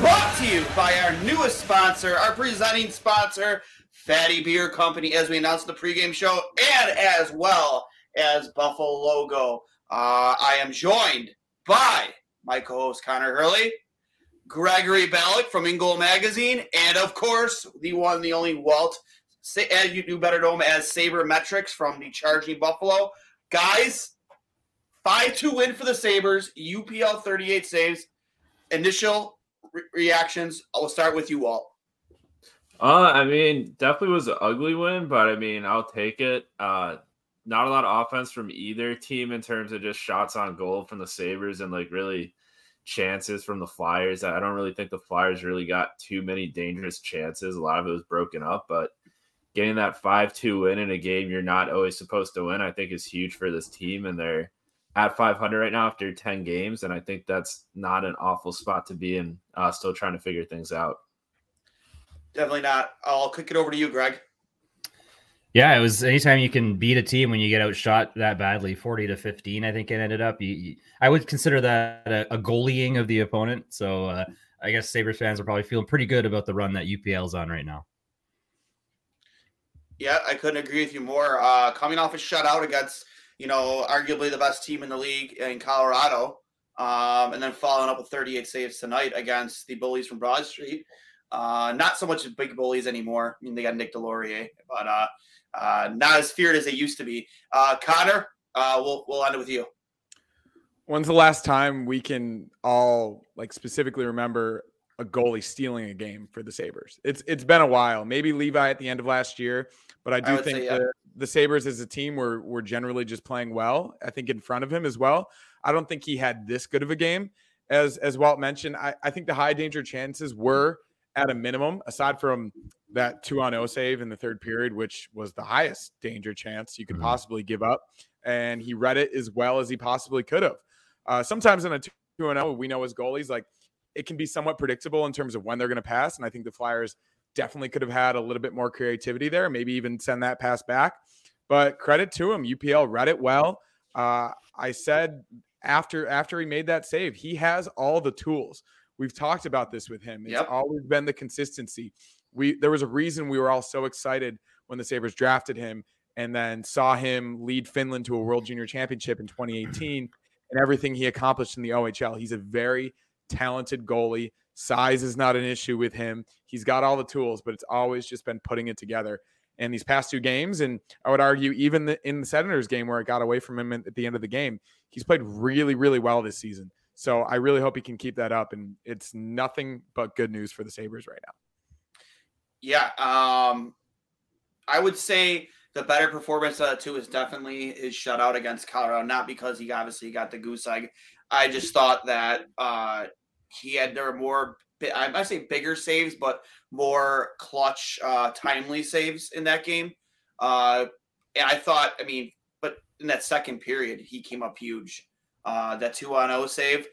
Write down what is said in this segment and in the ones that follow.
Brought to you by our newest sponsor, our presenting sponsor, Fatty Beer Company, as we announced the pregame show, and as well as Buffalo Logo. Uh, I am joined by my co-host Connor Hurley, Gregory Balloch from InGoal Magazine, and of course the one, the only Walt, as you do better know him as SabreMetrix from the Charging Buffalo. Guys, 5 2 win for the Sabres, UPL 38 saves. Initial re- reactions, I'll start with you, Walt. Uh, I mean, definitely was an ugly win, but I mean, I'll take it. Uh, not a lot of offense from either team in terms of just shots on goal from the Sabres and like really chances from the Flyers. I don't really think the Flyers really got too many dangerous chances. A lot of it was broken up, but getting that 5 2 win in a game you're not always supposed to win, I think is huge for this team. And they're at 500 right now after 10 games. And I think that's not an awful spot to be in, uh, still trying to figure things out. Definitely not. I'll kick it over to you, Greg. Yeah, it was anytime you can beat a team when you get outshot that badly, 40 to 15, I think it ended up. You, you, I would consider that a, a goalieing of the opponent. So uh, I guess Sabres fans are probably feeling pretty good about the run that UPL's on right now. Yeah, I couldn't agree with you more. Uh, coming off a shutout against, you know, arguably the best team in the league in Colorado, um, and then following up with 38 saves tonight against the bullies from Broad Street. Uh, not so much big bullies anymore. I mean, they got Nick Deslauriers, but uh, uh, not as feared as they used to be. Uh, Connor, uh, we'll we'll end it with you. When's the last time we can all like specifically remember a goalie stealing a game for the Sabres? It's it's been a while. Maybe Levi at the end of last year, but I do I think say, yeah. the, the Sabres as a team were were generally just playing well. I think in front of him as well. I don't think he had this good of a game. As as Walt mentioned, I, I think the high danger chances were at a minimum, aside from that two on O save in the third period, which was the highest danger chance you could Mhm. possibly give up. And he read it as well as he possibly could have. Uh, sometimes in a two and O, we know as goalies, like it can be somewhat predictable in terms of when they're going to pass. And I think the Flyers definitely could have had a little bit more creativity there, maybe even send that pass back. But credit to him, UPL read it well. Uh, I said after after he made that save, he has all the tools. We've talked about this with him. It's Yep. always been the consistency. We there was a reason we were all so excited when the Sabres drafted him and then saw him lead Finland to a World Junior Championship in 2018 and everything he accomplished in the OHL. He's a very talented goalie. Size is not an issue with him. He's got all the tools, but it's always just been putting it together. And these past two games, and I would argue even the, in the Senators game where it got away from him at the end of the game, he's played really, really well this season. So I really hope he can keep that up. And it's nothing but good news for the Sabres right now. Yeah, um, I would say the better performance of the two is definitely his shutout against Colorado. Not because he obviously got the goose egg. I just thought that uh, he had there were more. I might say bigger saves, but more clutch, uh, timely saves in that game. Uh, and I thought, I mean, but in that second period, he came up huge. Uh, that two on zero save.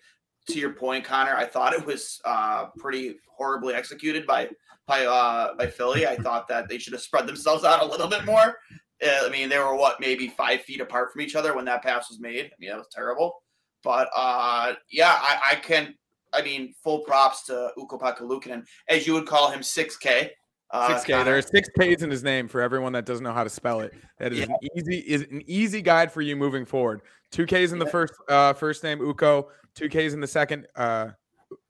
To your point, Connor, I thought it was uh, pretty horribly executed by by uh, by Philly. I thought that they should have spread themselves out a little bit more. Uh, I mean, they were what maybe five feet apart from each other when that pass was made. I mean, that was terrible. But uh, yeah, I, I can. I mean, full props to Ukko Luukkonen, as you would call him, six K. Uh, Six K. There are six K's in his name for everyone that doesn't know how to spell it. That is Yeah. an easy is an easy guide for you moving forward. Two K's in the Yeah. first uh, first name Ukko. Two K's in the second uh,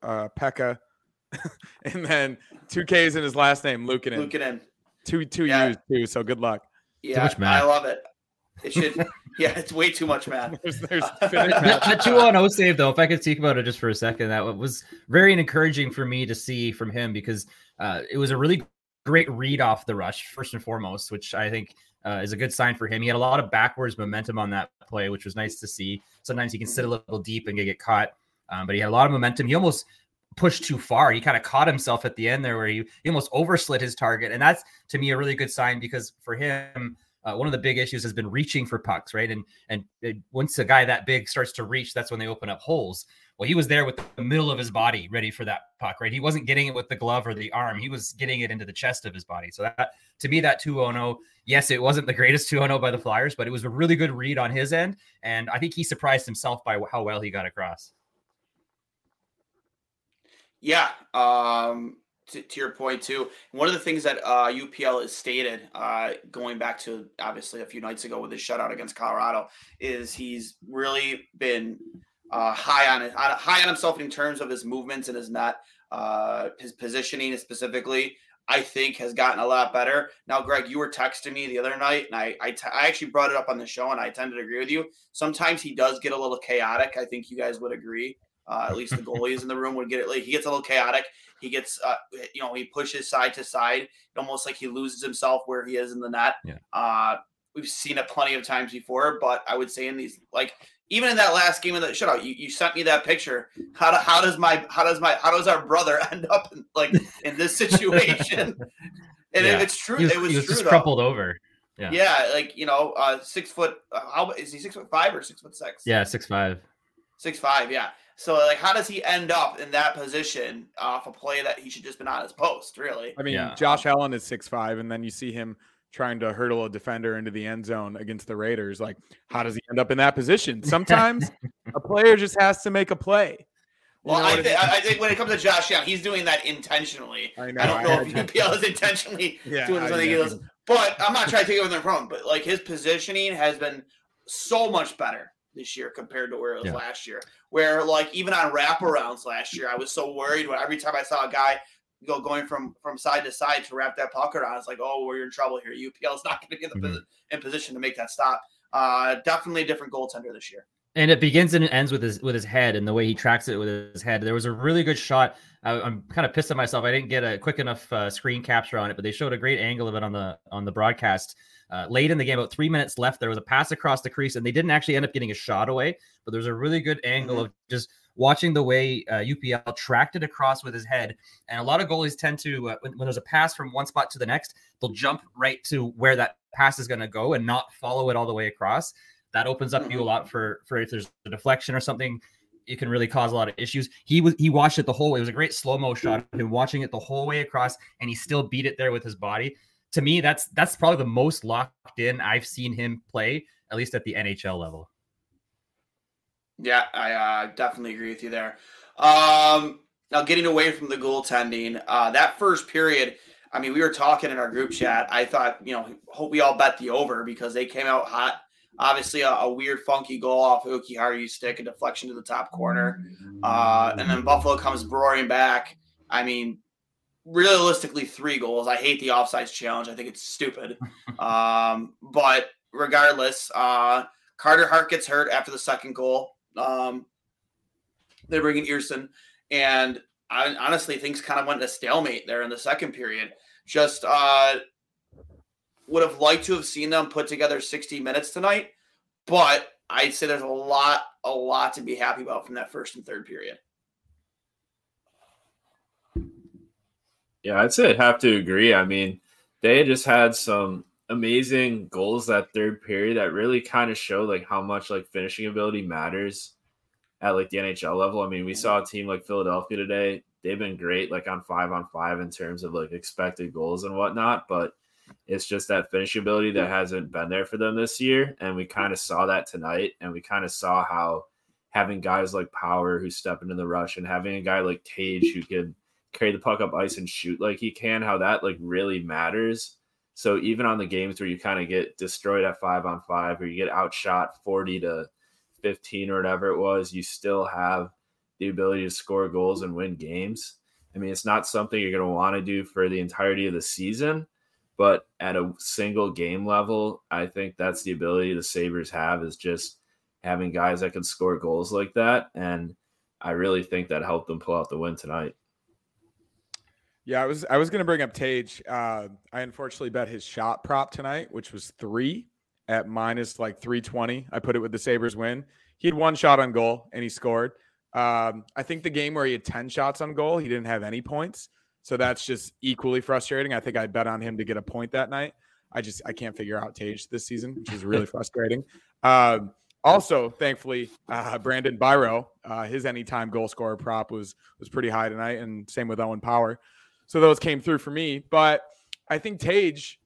uh, Pekka. and then two K's in his last name, Luukkonen. Luukkonen. Two two Yeah. U's too. So good luck. Yeah, much math. I love it. It should. yeah, it's way too much, man. There's, there's that, that 2 0 save, though, if I could speak about it just for a second, that was very encouraging for me to see from him because uh, it was a really great read off the rush, first and foremost, which I think uh, is a good sign for him. He had a lot of backwards momentum on that play, which was nice to see. Sometimes he can sit a little deep and get caught, um, but he had a lot of momentum. He almost pushed too far. He kind of caught himself at the end there where he, he almost overslid his target. And that's to me a really good sign because for him, uh, one of the big issues has been reaching for pucks, right? And and it, once a guy that big starts to reach, that's when they open up holes. Well, he was there with the middle of his body ready for that puck, right? He wasn't getting it with the glove or the arm. He was getting it into the chest of his body. So that to me, that 2-0, yes, it wasn't the greatest 2-0 by the Flyers, but it was a really good read on his end. And I think he surprised himself by how well he got across. Yeah. Um, to, to your point too, one of the things that uh, UPL has stated, uh, going back to obviously a few nights ago with his shutout against Colorado, is he's really been uh, high on it, high on himself in terms of his movements and his not uh, his positioning specifically. I think has gotten a lot better. Now, Greg, you were texting me the other night, and I I, t- I actually brought it up on the show, and I tend to agree with you. Sometimes he does get a little chaotic. I think you guys would agree. Uh, at least the goalies in the room would get it. Like he gets a little chaotic. He gets, uh, you know, he pushes side to side, almost like he loses himself where he is in the net. Yeah. Uh, we've seen it plenty of times before, but I would say in these, like even in that last game of the shutout, you, you sent me that picture. How do, how does my how does my how does our brother end up in, like in this situation? and Yeah. it, it's true. Was, it was, he was true crumpled over. Yeah. Yeah, like you know, uh, six foot. Uh, how is he? Six foot five or six foot six? Yeah, six five. six five. Yeah. So like, how does he end up in that position off a play that he should just been on his post? Really? I mean, Yeah. Josh Allen is six five, and then you see him trying to hurdle a defender into the end zone against the Raiders. Like, how does he end up in that position? Sometimes a player just has to make a play. You Well, I, what I thi- mean? I I think when it comes to Josh Allen, he's doing that intentionally. I know. I don't know had if to- UPL is intentionally Yeah, doing something else, but I'm not trying to take it from wrong. But like his positioning has been so much better this year compared to where it was Yeah. last year. Where like even on wraparounds last year, I was so worried when every time I saw a guy go going from from side to side to wrap that puck around, it's like, oh, we're in trouble here. UPL is not going to be in, the Mhm. posi- in position to make that stop. Uh, definitely a different goaltender this year. and it begins and it ends with his with his head and the way he tracks it with his head. There was a really good shot. I, I'm kind of pissed at myself. I didn't get a quick enough uh, screen capture on it, but they showed a great angle of it on the on the broadcast. Uh, late in the game, about three minutes left, there was a pass across the crease, and they didn't actually end up getting a shot away. But there's a really good angle of just watching the way uh, UPL tracked it across with his head. And a lot of goalies tend to, uh, when, when there's a pass from one spot to the next, they'll jump right to where that pass is going to go and not follow it all the way across. That opens up you a lot for for if there's a deflection or something it can really cause a lot of issues. He was he watched it the whole way. It was a great slow-mo shot. Of him watching it the whole way across and he still beat it there with his body to me that's that's probably the most locked in i've seen him play at least at the nhl level Yeah, I uh, definitely agree with you there. Um, now, getting away from the goaltending, uh, that first period, I mean, we were talking in our group chat. I thought, you know, hope we all bet the over because they came out hot. Obviously, a, a weird, funky goal off Uki Hardy stick, a deflection to the top corner. Uh, and then Buffalo comes roaring back. I mean, realistically, three goals. I hate the offsides challenge. I think it's stupid. um, but regardless, uh, Carter Hart gets hurt after the second goal. Um, they bring in Ersson, and I, honestly, things kind of went to stalemate there in the second period. Just uh, would have liked to have seen them put together 60 minutes tonight, but I'd say there's a lot, a lot to be happy about from that first and third period. Yeah, I'd say I'd have to agree. I mean, they just had some amazing goals that third period that really kind of showed like how much like finishing ability matters at like the NHL level. I mean, we saw a team like Philadelphia today. They've been great like on five on five in terms of like expected goals and whatnot, but it's just that finishing ability that hasn't been there for them this year. And we kind of saw that tonight. And we kind of saw how having guys like Power who step into the rush and having a guy like Tage who can carry the puck up ice and shoot like he can, how that like really matters. So even on the games where you kind of get destroyed at five on five or you get outshot 40 to 15 or whatever it was, you still have the ability to score goals and win games. I mean, it's not something you're going to want to do for the entirety of the season, but at a single game level, I think that's the ability the Sabres have is just having guys that can score goals like that. And I really think that helped them pull out the win tonight. Yeah, I was I was going to bring up Tage. Uh, I unfortunately bet his shot prop tonight, which was three at minus like three twenty. I put it with the Sabres win. He had one shot on goal and he scored. Um, I think the game where he had ten shots on goal, he didn't have any points, so that's just equally frustrating. I think I bet on him to get a point that night. I just I can't figure out Tage this season, which is really frustrating. Um, also, thankfully, uh, Brandon Biro, uh, his anytime goal scorer prop was was pretty high tonight, and same with Owen Power. So those came through for me. But I think Tage,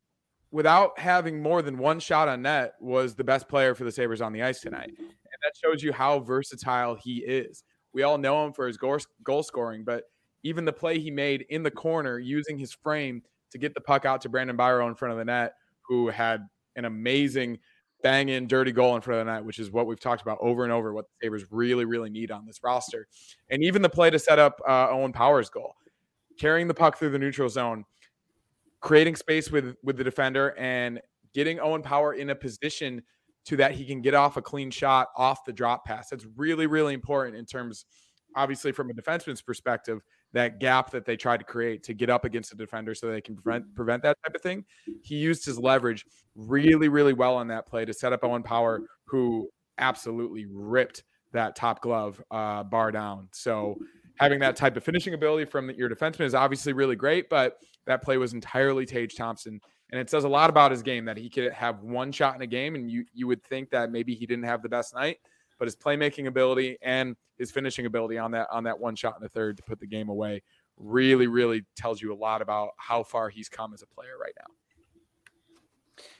without having more than one shot on net, was the best player for the Sabres on the ice tonight. And that shows you how versatile he is. We all know him for his goal, scoring, but even the play he made in the corner using his frame to get the puck out to Brandon Biro in front of the net, who had an amazing bang in dirty goal in front of the net, which is what we've talked about over and over, what the Sabres really, really need on this roster. And even the play to set up uh, Owen Powers' goal carrying the puck through the neutral zone, creating space with with the defender, and getting Owen Power in a position to that he can get off a clean shot off the drop pass. That's really really important in terms, obviously from a defenseman's perspective, that gap that they tried to create to get up against the defender so they can prevent prevent that type of thing. He used his leverage really really well on that play to set up Owen Power, who absolutely ripped that top glove uh, bar down. So having that type of finishing ability from your defenseman is obviously really great, but that play was entirely Tage Thompson. And it says a lot about his game that he could have one shot in a game, and you you would think that maybe he didn't have the best night, but his playmaking ability and his finishing ability on that on that one shot in the third to put the game away really really tells you a lot about how far he's come as a player right now.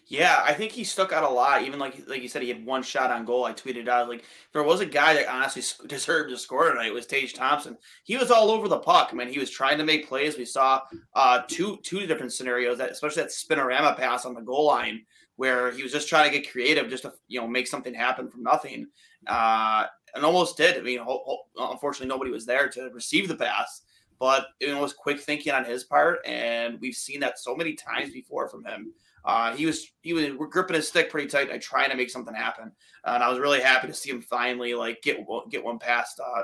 Yeah, I think he stuck out a lot. Even like like you said, he had one shot on goal. I tweeted out like if there was a guy that honestly deserved to score tonight, it was Tage Thompson. He was all over the puck. I mean, he was trying to make plays. We saw uh, two two different scenarios that, especially that spinorama pass on the goal line, where he was just trying to get creative, just to you know make something happen from nothing, uh, and almost did. I mean, ho- ho- unfortunately, nobody was there to receive the pass but it was quick thinking on his part, and we've seen that so many times before from him. Uh, he was he was gripping his stick pretty tight and trying to make something happen. Uh, and I was really happy to see him finally like get get one past uh,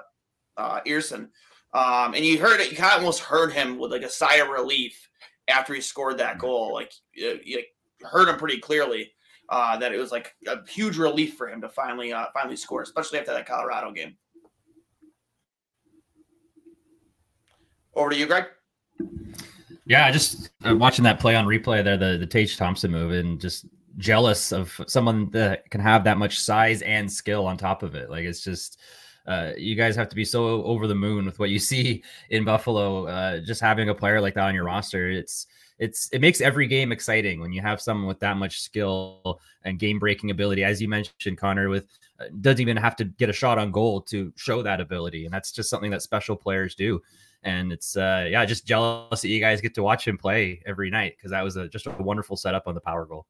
uh, Ersson. Um, and you heard it, you kind of almost heard him with like a sigh of relief after he scored that goal. Like you, you heard him pretty clearly uh, that it was like a huge relief for him to finally uh, finally score, especially after that Colorado game. Over to you, Greg. Yeah, just watching that play on replay there, the the Tage Thompson move, and just jealous of someone that can have that much size and skill on top of it. Like it's just. Uh, you guys have to be so over the moon with what you see in Buffalo. Uh, just having a player like that on your roster, it's it's it makes every game exciting when you have someone with that much skill and game breaking ability. As you mentioned, Connor, with uh, doesn't even have to get a shot on goal to show that ability, and that's just something that special players do and it's uh yeah just jealous that you guys get to watch him play every night because that was a, just a wonderful setup on the power goal.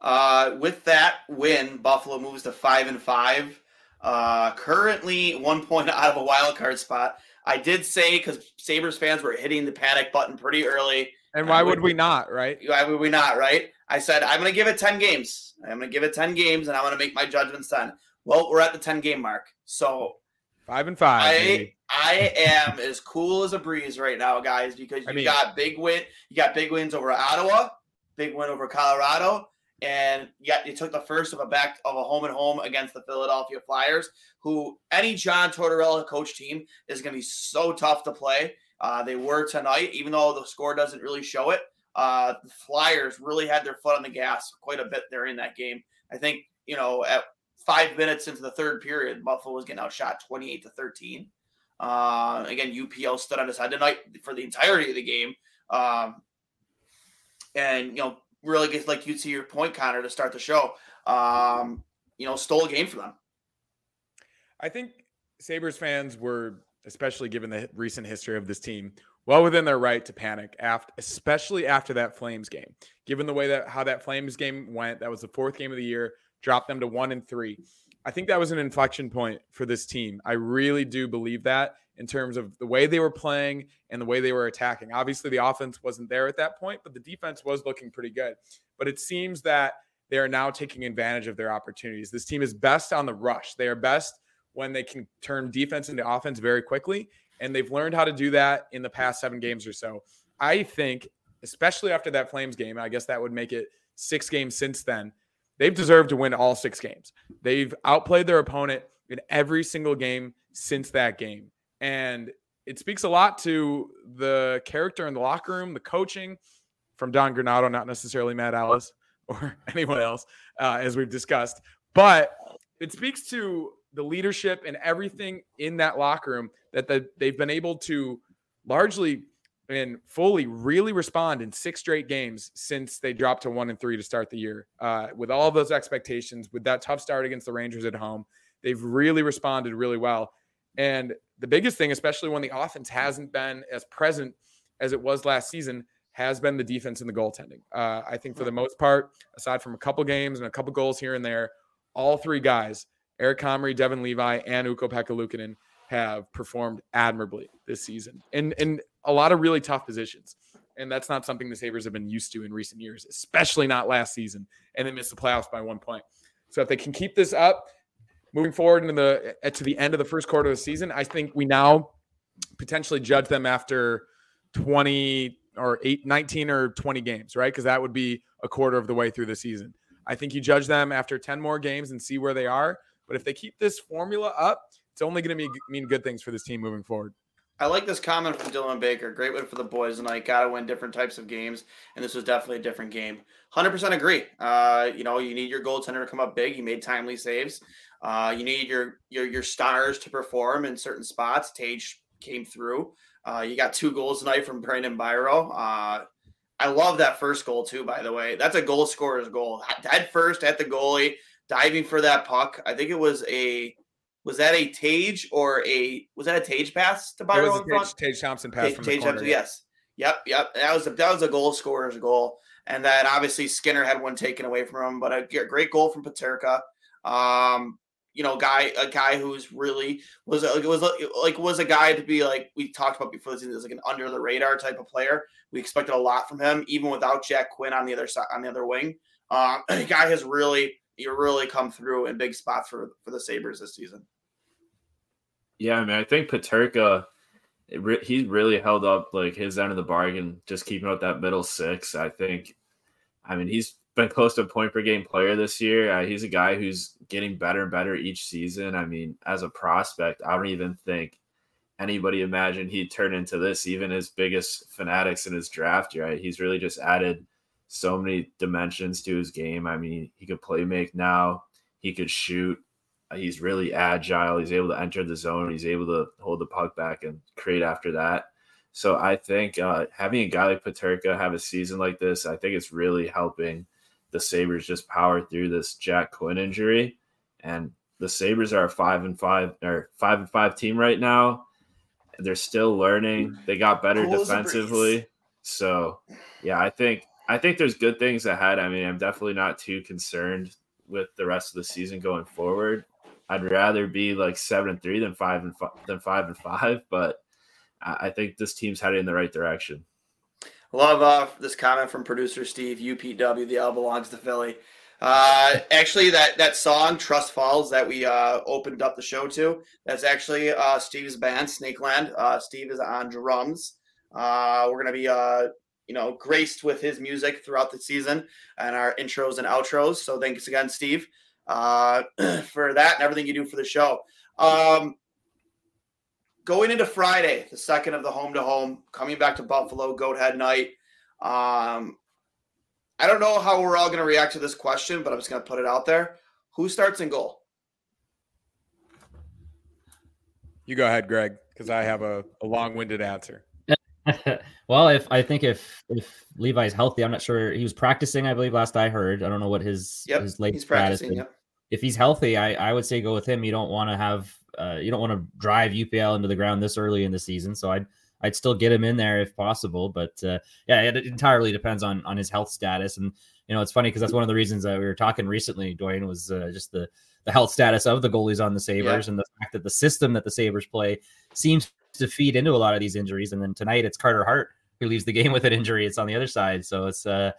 Uh with that win buffalo moves to five and five. Uh currently one point out of a wild card spot. I did say because sabres fans were hitting the panic button pretty early. And why would we not right? Why would we not right? I said i'm gonna give it 10 games. I'm gonna give it 10 games and i'm gonna make my judgments then well we're at the 10 game mark. So Five and five. I I am as cool as a breeze right now, guys, because you I mean, got big win. You got big wins over Ottawa, big win over Colorado, and yet you took the first of a back of a home and home against the Philadelphia Flyers, who any John Tortorella coach team is going to be so tough to play. Uh, they were tonight, even though the score doesn't really show it. Uh, the Flyers really had their foot on the gas quite a bit there in that game. I think you know at five minutes into the third period, Buffalo was getting outshot 28 to 13. Uh, again, UPL stood on his head tonight for the entirety of the game. Um, and, you know, really gets like you to your point, Connor, to start the show, um, you know, stole a game for them. I think Sabres fans were, especially given the recent history of this team, well within their right to panic after especially after that Flames game. Given the way that how that Flames game went, that was the fourth game of the year dropped them to one and three. I think that was an inflection point for this team. I really do believe that. in terms of the way they were playing and the way they were attacking. Obviously, the offense wasn't there at that point, but the defense was looking pretty good. But it seems that they are now taking advantage of their opportunities. This team is best on the rush. They are best when they can turn defense into offense very quickly. And they've learned how to do that in the past seven games or so. I think, especially after that Flames game, I guess that would make it six games since then. They've deserved to win all six games. They've outplayed their opponent in every single game since that game. And it speaks a lot to the character in the locker room, the coaching from Don Granato, not necessarily Matt Ellis or anyone else, uh, as we've discussed. But it speaks to the leadership and everything in that locker room that the, they've been able to largely and fully really respond in six straight games since they dropped to one and three to start the year. Uh, with all those expectations, with that tough start against the Rangers at home, they've really responded really well. And the biggest thing, especially when the offense hasn't been as present as it was last season, has been the defense and the goaltending. Uh, I think for the most part, aside from a couple games and a couple goals here and there, all three guys, Eric Comrie, Devin Levi, and Ukko-Pekka Luukkonen, have performed admirably this season And in a lot of really tough positions. And that's not something the Sabres have been used to in recent years, especially not last season. And they missed the playoffs by one point. So if they can keep this up moving forward into the eh, to the end of the first quarter of the season, I think we now potentially judge them after 20 or 8 19 or 20 games, right? Because that would be a quarter of the way through the season. I think you judge them after 10 more games and see where they are. But if they keep this formula up, it's only going to mean good things for this team moving forward. I like this comment from Dylan Baker. Great win for the boys tonight. Got to win different types of games, and this was definitely a different game. Hundred percent agree. Uh, you know, you need your goaltender to come up big. He made timely saves. Uh, you need your your your stars to perform in certain spots. Tage came through. Uh, you got two goals tonight from Brandon Biro. Uh, I love that first goal too. By the way, that's a goal scorer's goal. Head first at the goalie, diving for that puck. I think it was a was that a Tage or a was that a Tage pass to Biro in front? Tage, Tage Thompson pass Tage, from Tage the corner, Thompson, yes. Yep, yep. That was a that was a goal scorer's goal. And then obviously Skinner had one taken away from him, but a great goal from Peterka. Um, you know, guy a guy who's really was a, was like was a guy to be like we talked about before this season, like an under the radar type of player. We expected a lot from him, even without Jack Quinn on the other side on the other wing. Um, the guy has really you really come through in big spots for for the Sabres this season. Yeah, I mean, I think Peterka, re- he really held up like his end of the bargain, just keeping up that middle six. I think, I mean, he's been close to a point per game player this year. Uh, he's a guy who's getting better and better each season. I mean, as a prospect, I don't even think anybody imagined he'd turn into this, even his biggest fanatics in his draft. Right? He's really just added so many dimensions to his game. I mean, he could play make now. He could shoot. He's really agile. He's able to enter the zone. He's able to hold the puck back and create after that. So I think uh, having a guy like Peterka have a season like this, I think it's really helping the Sabres just power through this Jack Quinn injury. And the Sabres are a five and five or five and five team right now. They're still learning. They got better defensively. So yeah, I think I think there's good things ahead. I mean, I'm definitely not too concerned with the rest of the season going forward. I'd rather be like seven and three than five and five, than five and five, but I think this team's headed in the right direction. Love uh, this comment from producer Steve. UPW, the L belongs to Philly. Uh, actually, that that song "Trust Falls" that we uh, opened up the show to, that's actually uh, Steve's band, Snakeland. Uh, Steve is on drums. Uh, we're gonna be uh, you know graced with his music throughout the season and our intros and outros. So thanks again, Steve uh, for that and everything you do for the show. Um, going into Friday, the second of the home to home, coming back to Buffalo, Goat Head Night. Um, I don't know how we're all going to react to this question, but I'm just going to put it out there. Who starts in goal? You go ahead, Greg, because I have a, a long-winded answer. well, if I think if if Levi's healthy, I'm not sure he was practicing. I believe last I heard. I don't know what his yep, his late he's practicing. Yep if he's healthy, I, I would say go with him. You don't want to have uh, you don't want to drive UPL into the ground this early in the season. So I'd I'd still get him in there if possible. But uh, yeah, it entirely depends on on his health status. And you know, it's funny because that's one of the reasons that we were talking recently. Dwayne was uh, just the the health status of the goalies on the Sabres yeah. and the fact that the system that the Sabres play seems to feed into a lot of these injuries. And then tonight it's Carter Hart who leaves the game with an injury. It's on the other side. So it's uh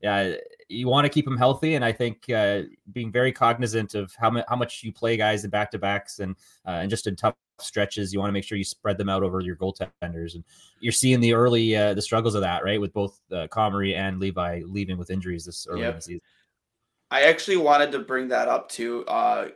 yeah, you want to keep them healthy, and I think uh, being very cognizant of how, mu- how much you play guys in back to backs and uh, and just in tough stretches, you want to make sure you spread them out over your goaltenders, and you're seeing the early uh, the struggles of that, right, with both uh, Comrie and Levi leaving with injuries this early Yep. in the season. I actually wanted to bring that up to uh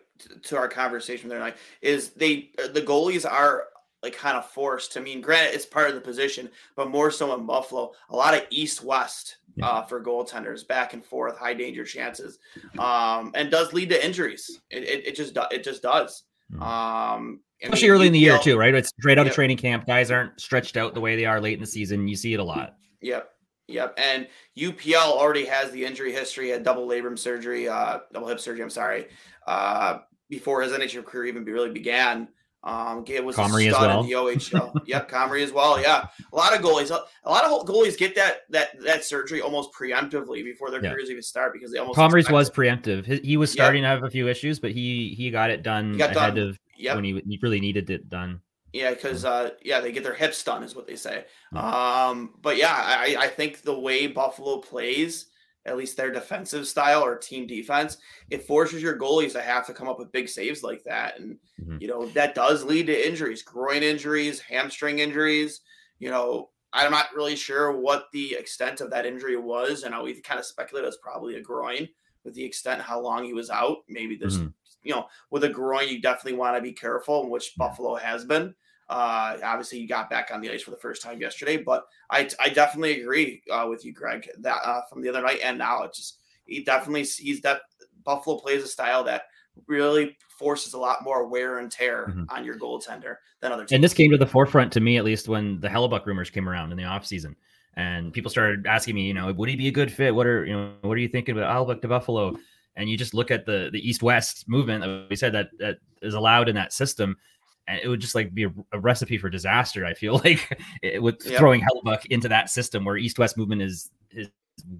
to our conversation there tonight. Is they uh, the goalies are like kind of forced to I mean granted it's part of the position, but more so in Buffalo, a lot of east west Yeah. uh for goaltenders, back and forth, high danger chances. Um and does lead to injuries. It it, it just do, it just does. Mhm. Um I Especially mean, early in the year UPL too, right? It's straight out Yep. of training camp. Guys aren't stretched out the way they are late in the season. You see it a lot. Yep. Yep. And UPL already has the injury history, had double labrum surgery, uh, double hip surgery, I'm sorry, uh, before his NHL career even be- really began. Um, Gabe was Comrie as well. in the OHL. yep, Comrie as well. Yeah, a lot of goalies, a lot of goalies get that that that surgery almost preemptively before their Yeah. careers even start because they almost Comrie's was it. preemptive. He, he was Yep. starting to have a few issues, but he he got it done got ahead done. of Yep. when he, he really needed it done. Yeah, because uh, yeah, they get their hips done, is what they say. Mm. Um, but yeah, I, I think the way Buffalo plays, at least their defensive style or team defense, it forces your goalies to have to come up with big saves like that, and Mhm. you know that does lead to injuries, groin injuries, hamstring injuries. You know, I'm not really sure what the extent of that injury was, and we kind of speculate it's probably a groin with the extent how long he was out. Maybe there's Mhm. you know, with a groin, you definitely want to be careful, which Buffalo has been. Uh, obviously, he got back on the ice for the first time yesterday, but I, I definitely agree uh, with you, Greg, that uh, from the other night and now, it's just he definitely sees that Buffalo plays a style that really forces a lot more wear and tear Mhm. on your goaltender than other teams. And this came to the forefront to me, at least, when the Hellebuyck rumors came around in the offseason. And people started asking me, you know, would he be a good fit? What are you know, what are you thinking about Hellebuyck to Buffalo? And you just look at the the East West movement that we said that that is allowed in that system, and it would just like be a, a recipe for disaster. I feel like it, with Yep. throwing Hellebuyck into that system where East West movement is his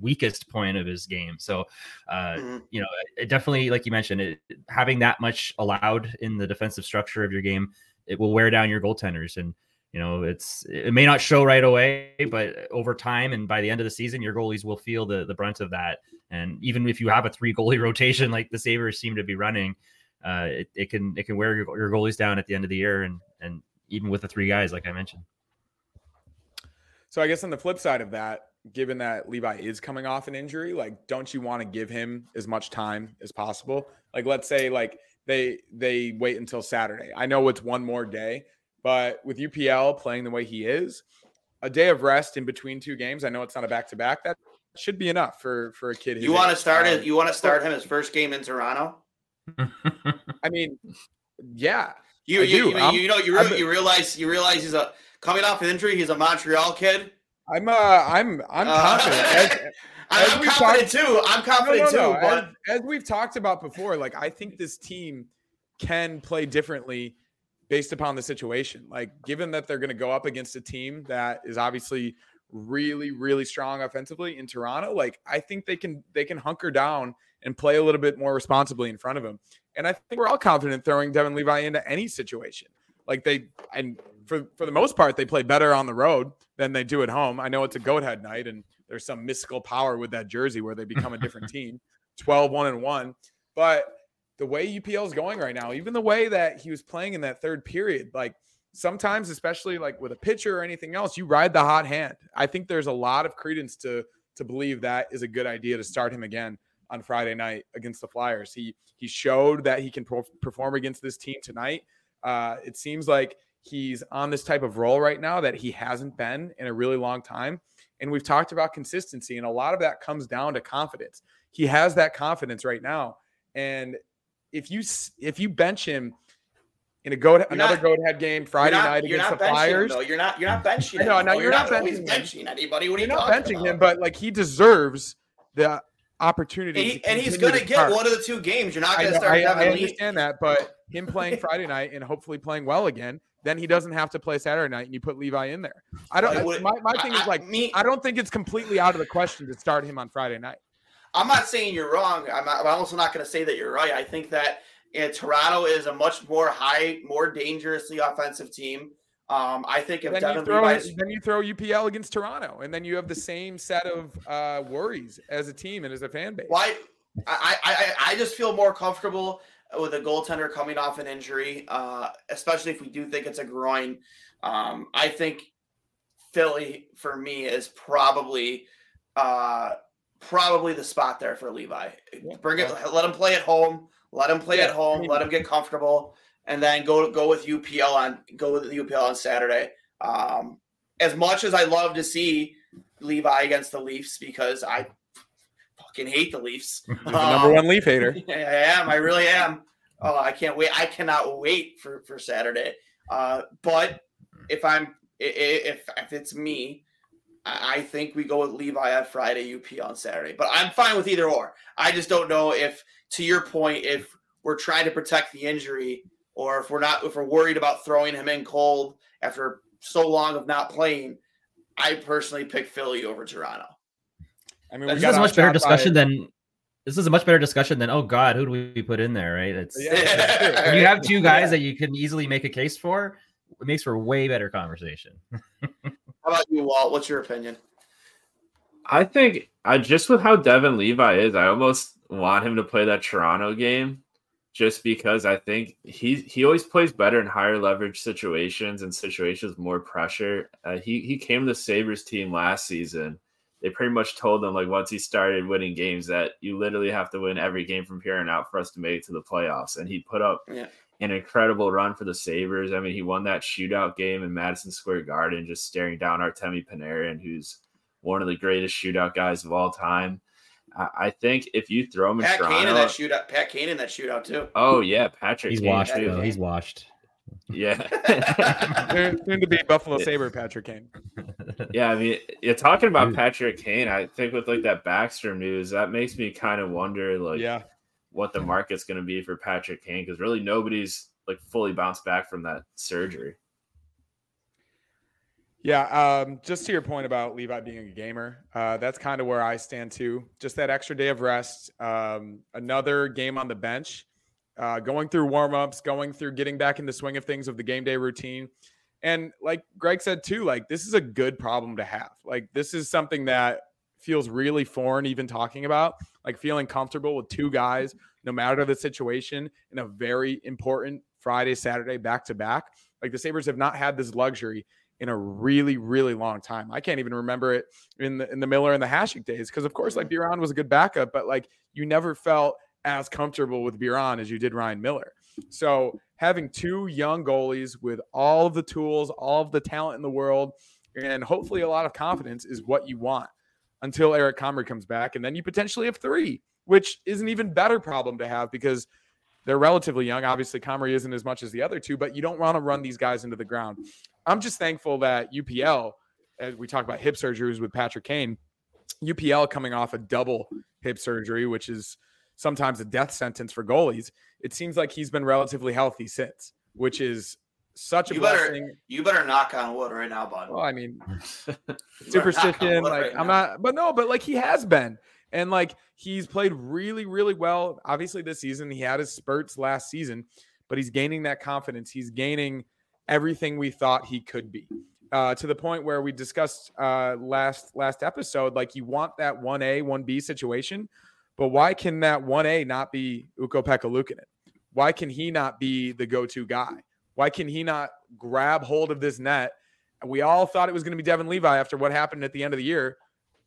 weakest point of his game. So, uh, Mhm. you know, it definitely, like you mentioned, it, having that much allowed in the defensive structure of your game, it will wear down your goaltenders. And, you know, it's, it may not show right away, but over time and by the end of the season, your goalies will feel the, the brunt of that. And even if you have a three goalie rotation, like the Sabres seem to be running, uh, it, it can, it can wear your, your goalies down at the end of the year. And, and even with the three guys, like I mentioned. So I guess on the flip side of that, given that Levi is coming off an injury, like don't you want to give him as much time as possible? Like let's say like they they wait until Saturday. I know it's one more day, but with UPL playing the way he is, a day of rest in between two games, I know it's not a back to back. That should be enough for for a kid. you want to start Um, it? You want to start him his first game in Toronto? I mean, yeah. You you, you, you know you, re- you realize you realize he's a coming off an injury. He's a Montreal kid. I'm uh I'm I'm Uh, confident. As- as I'm confident too. I'm confident too. But As, as we've talked about before, like I think this team can play differently based upon the situation. Like, given that they're going to go up against a team that is obviously really, really strong offensively in Toronto, like I think they can they can hunker down and play a little bit more responsibly in front of him. And I think we're all confident throwing Devin Levi into any situation. Like they and for for the most part, they play better on the road than they do at home. I know it's a goat head night and there's some mystical power with that jersey where they become a different team 12 1 and 1 but the way UPL is going right now even the way that he was playing in that third period like sometimes especially like with a pitcher or anything else you ride the hot hand i think there's a lot of credence to to believe that is a good idea to start him again on Friday night against the Flyers he he showed that he can pro- perform against this team tonight uh it seems like he's on this type of role right now that he hasn't been in a really long time and we've talked about consistency, and a lot of that comes down to confidence. He has that confidence right now, and if you if you bench him in a go another not- goat head game Friday not, night against the Flyers, Him. You're not. You're not benching. Him, no, though. you're not always benching benching anybody. What are you're you not benching about? him, but like he deserves the opportunity, And, he, and he's going to get start. one of the two games. You're not going to start I, I understand that, but him playing Friday night and hopefully playing well again, then he doesn't have to play Saturday night, and you put Levi in there. I don't. My, my thing I- is like me- I don't think it's completely out of the question to start him on Friday night. I'm not saying you're wrong. I'm, not, I'm also not going to say that you're right. I think that uh, Toronto is a much more high, more dangerously offensive team. Um, I think if then Devin you throw Levi's then you throw UPL against Toronto, and then you have the same set of uh, worries as a team and as a fan base. Why? I, I I just feel more comfortable with a goaltender coming off an injury, uh, especially if we do think it's a groin. Um, I think Philly for me is probably uh, probably the spot there for Levi. Bring it, let him play at home. Let him play Yeah, at home. Let him get comfortable, and then go go with UPL on go with UPL on Saturday. Um, as much as I love to see Levi against the Leafs because I fucking hate the Leafs. He's the number Um, one Leaf hater. I am. I really am. Oh, I can't wait. I cannot wait for for Saturday. Uh, but if I'm if if it's me, I I think we go with Levi on Friday, UP on Saturday. But I'm fine with either or. I just don't know if, to your point, if we're trying to protect the injury or if we're not, if we're worried about throwing him in cold after so long of not playing. I personally pick Philly over Toronto. I mean, This we This got is a much better discussion than this is a much better discussion than oh god, who do we put in there? Right? It's Yeah. you have two guys that you can easily make a case for. It makes for a way better conversation. How about you, Walt? What's your opinion? I think I just with how Devin Levi is, I almost want him to play that Toronto game just because I think he he always plays better in higher leverage situations and situations with more pressure. Uh, he he came to the Sabres team last season. They pretty much told him like once he started winning games that you literally have to win every game from here on out for us to make it to the playoffs. And he put up Yeah. an incredible run for the Sabres. I mean, he won that shootout game in Madison Square Garden, just staring down Artemi Panarin, who's one of the greatest shootout guys of all time. I, I think if you throw him in Pat Kane in that shootout. Pat Kane in that shootout too. oh yeah, Patrick, He's Kane, washed too. though. He's washed. Yeah, Soon soon to be Buffalo Saber Patrick Kane. yeah. I mean, you're talking about Patrick Kane. I think with like that Baxter news, that makes me kind of wonder like yeah. what the market's going to be for Patrick Kane because really nobody's like fully bounced back from that surgery. Yeah, um, just to your point about Levi being a gamer, uh, that's kind of where I stand too. Just that extra day of rest, um, another game on the bench, uh, going through warmups, going through getting back in the swing of things of the game day routine. And like Greg said too, like this is a good problem to have. Like this is something that feels really foreign even talking about, like feeling comfortable with two guys, no matter the situation, in a very important Friday, Saturday back to back. Like the Sabres have not had this luxury in a really, really long time. I can't even remember it in the in the Miller and the Hasek days because, of course, like mm-hmm. Biron was a good backup, but like you never felt as comfortable with Biron as you did Ryan Miller. So having two young goalies with all of the tools, all of the talent in the world, and hopefully a lot of confidence is what you want until Eric Comrie comes back, and then you potentially have three, which is an even better problem to have because they're relatively young. Obviously, Comrie isn't as much as the other two, but you don't want to run these guys into the ground. I'm just thankful that UPL, as we talk about hip surgeries with Patrick Kane, UPL coming off a double hip surgery, which is sometimes a death sentence for goalies. It seems like he's been relatively healthy since, which is such a You better- blessing. You better knock on wood right now, bud. Well, I mean, You better knock on superstition. Like right I'm now. not, but no, but like he has been, and like he's played really, really well. Obviously, this season he had his spurts last season, but he's gaining that confidence. He's gaining everything we thought he could be. Uh, to the point where we discussed uh, last last episode, like you want that one A, one B situation, but why can that one A not be Ukko-Pekka Why can he not be the go to guy? Why can he not grab hold of this net? We all thought it was going to be Devin Levi after what happened at the end of the year.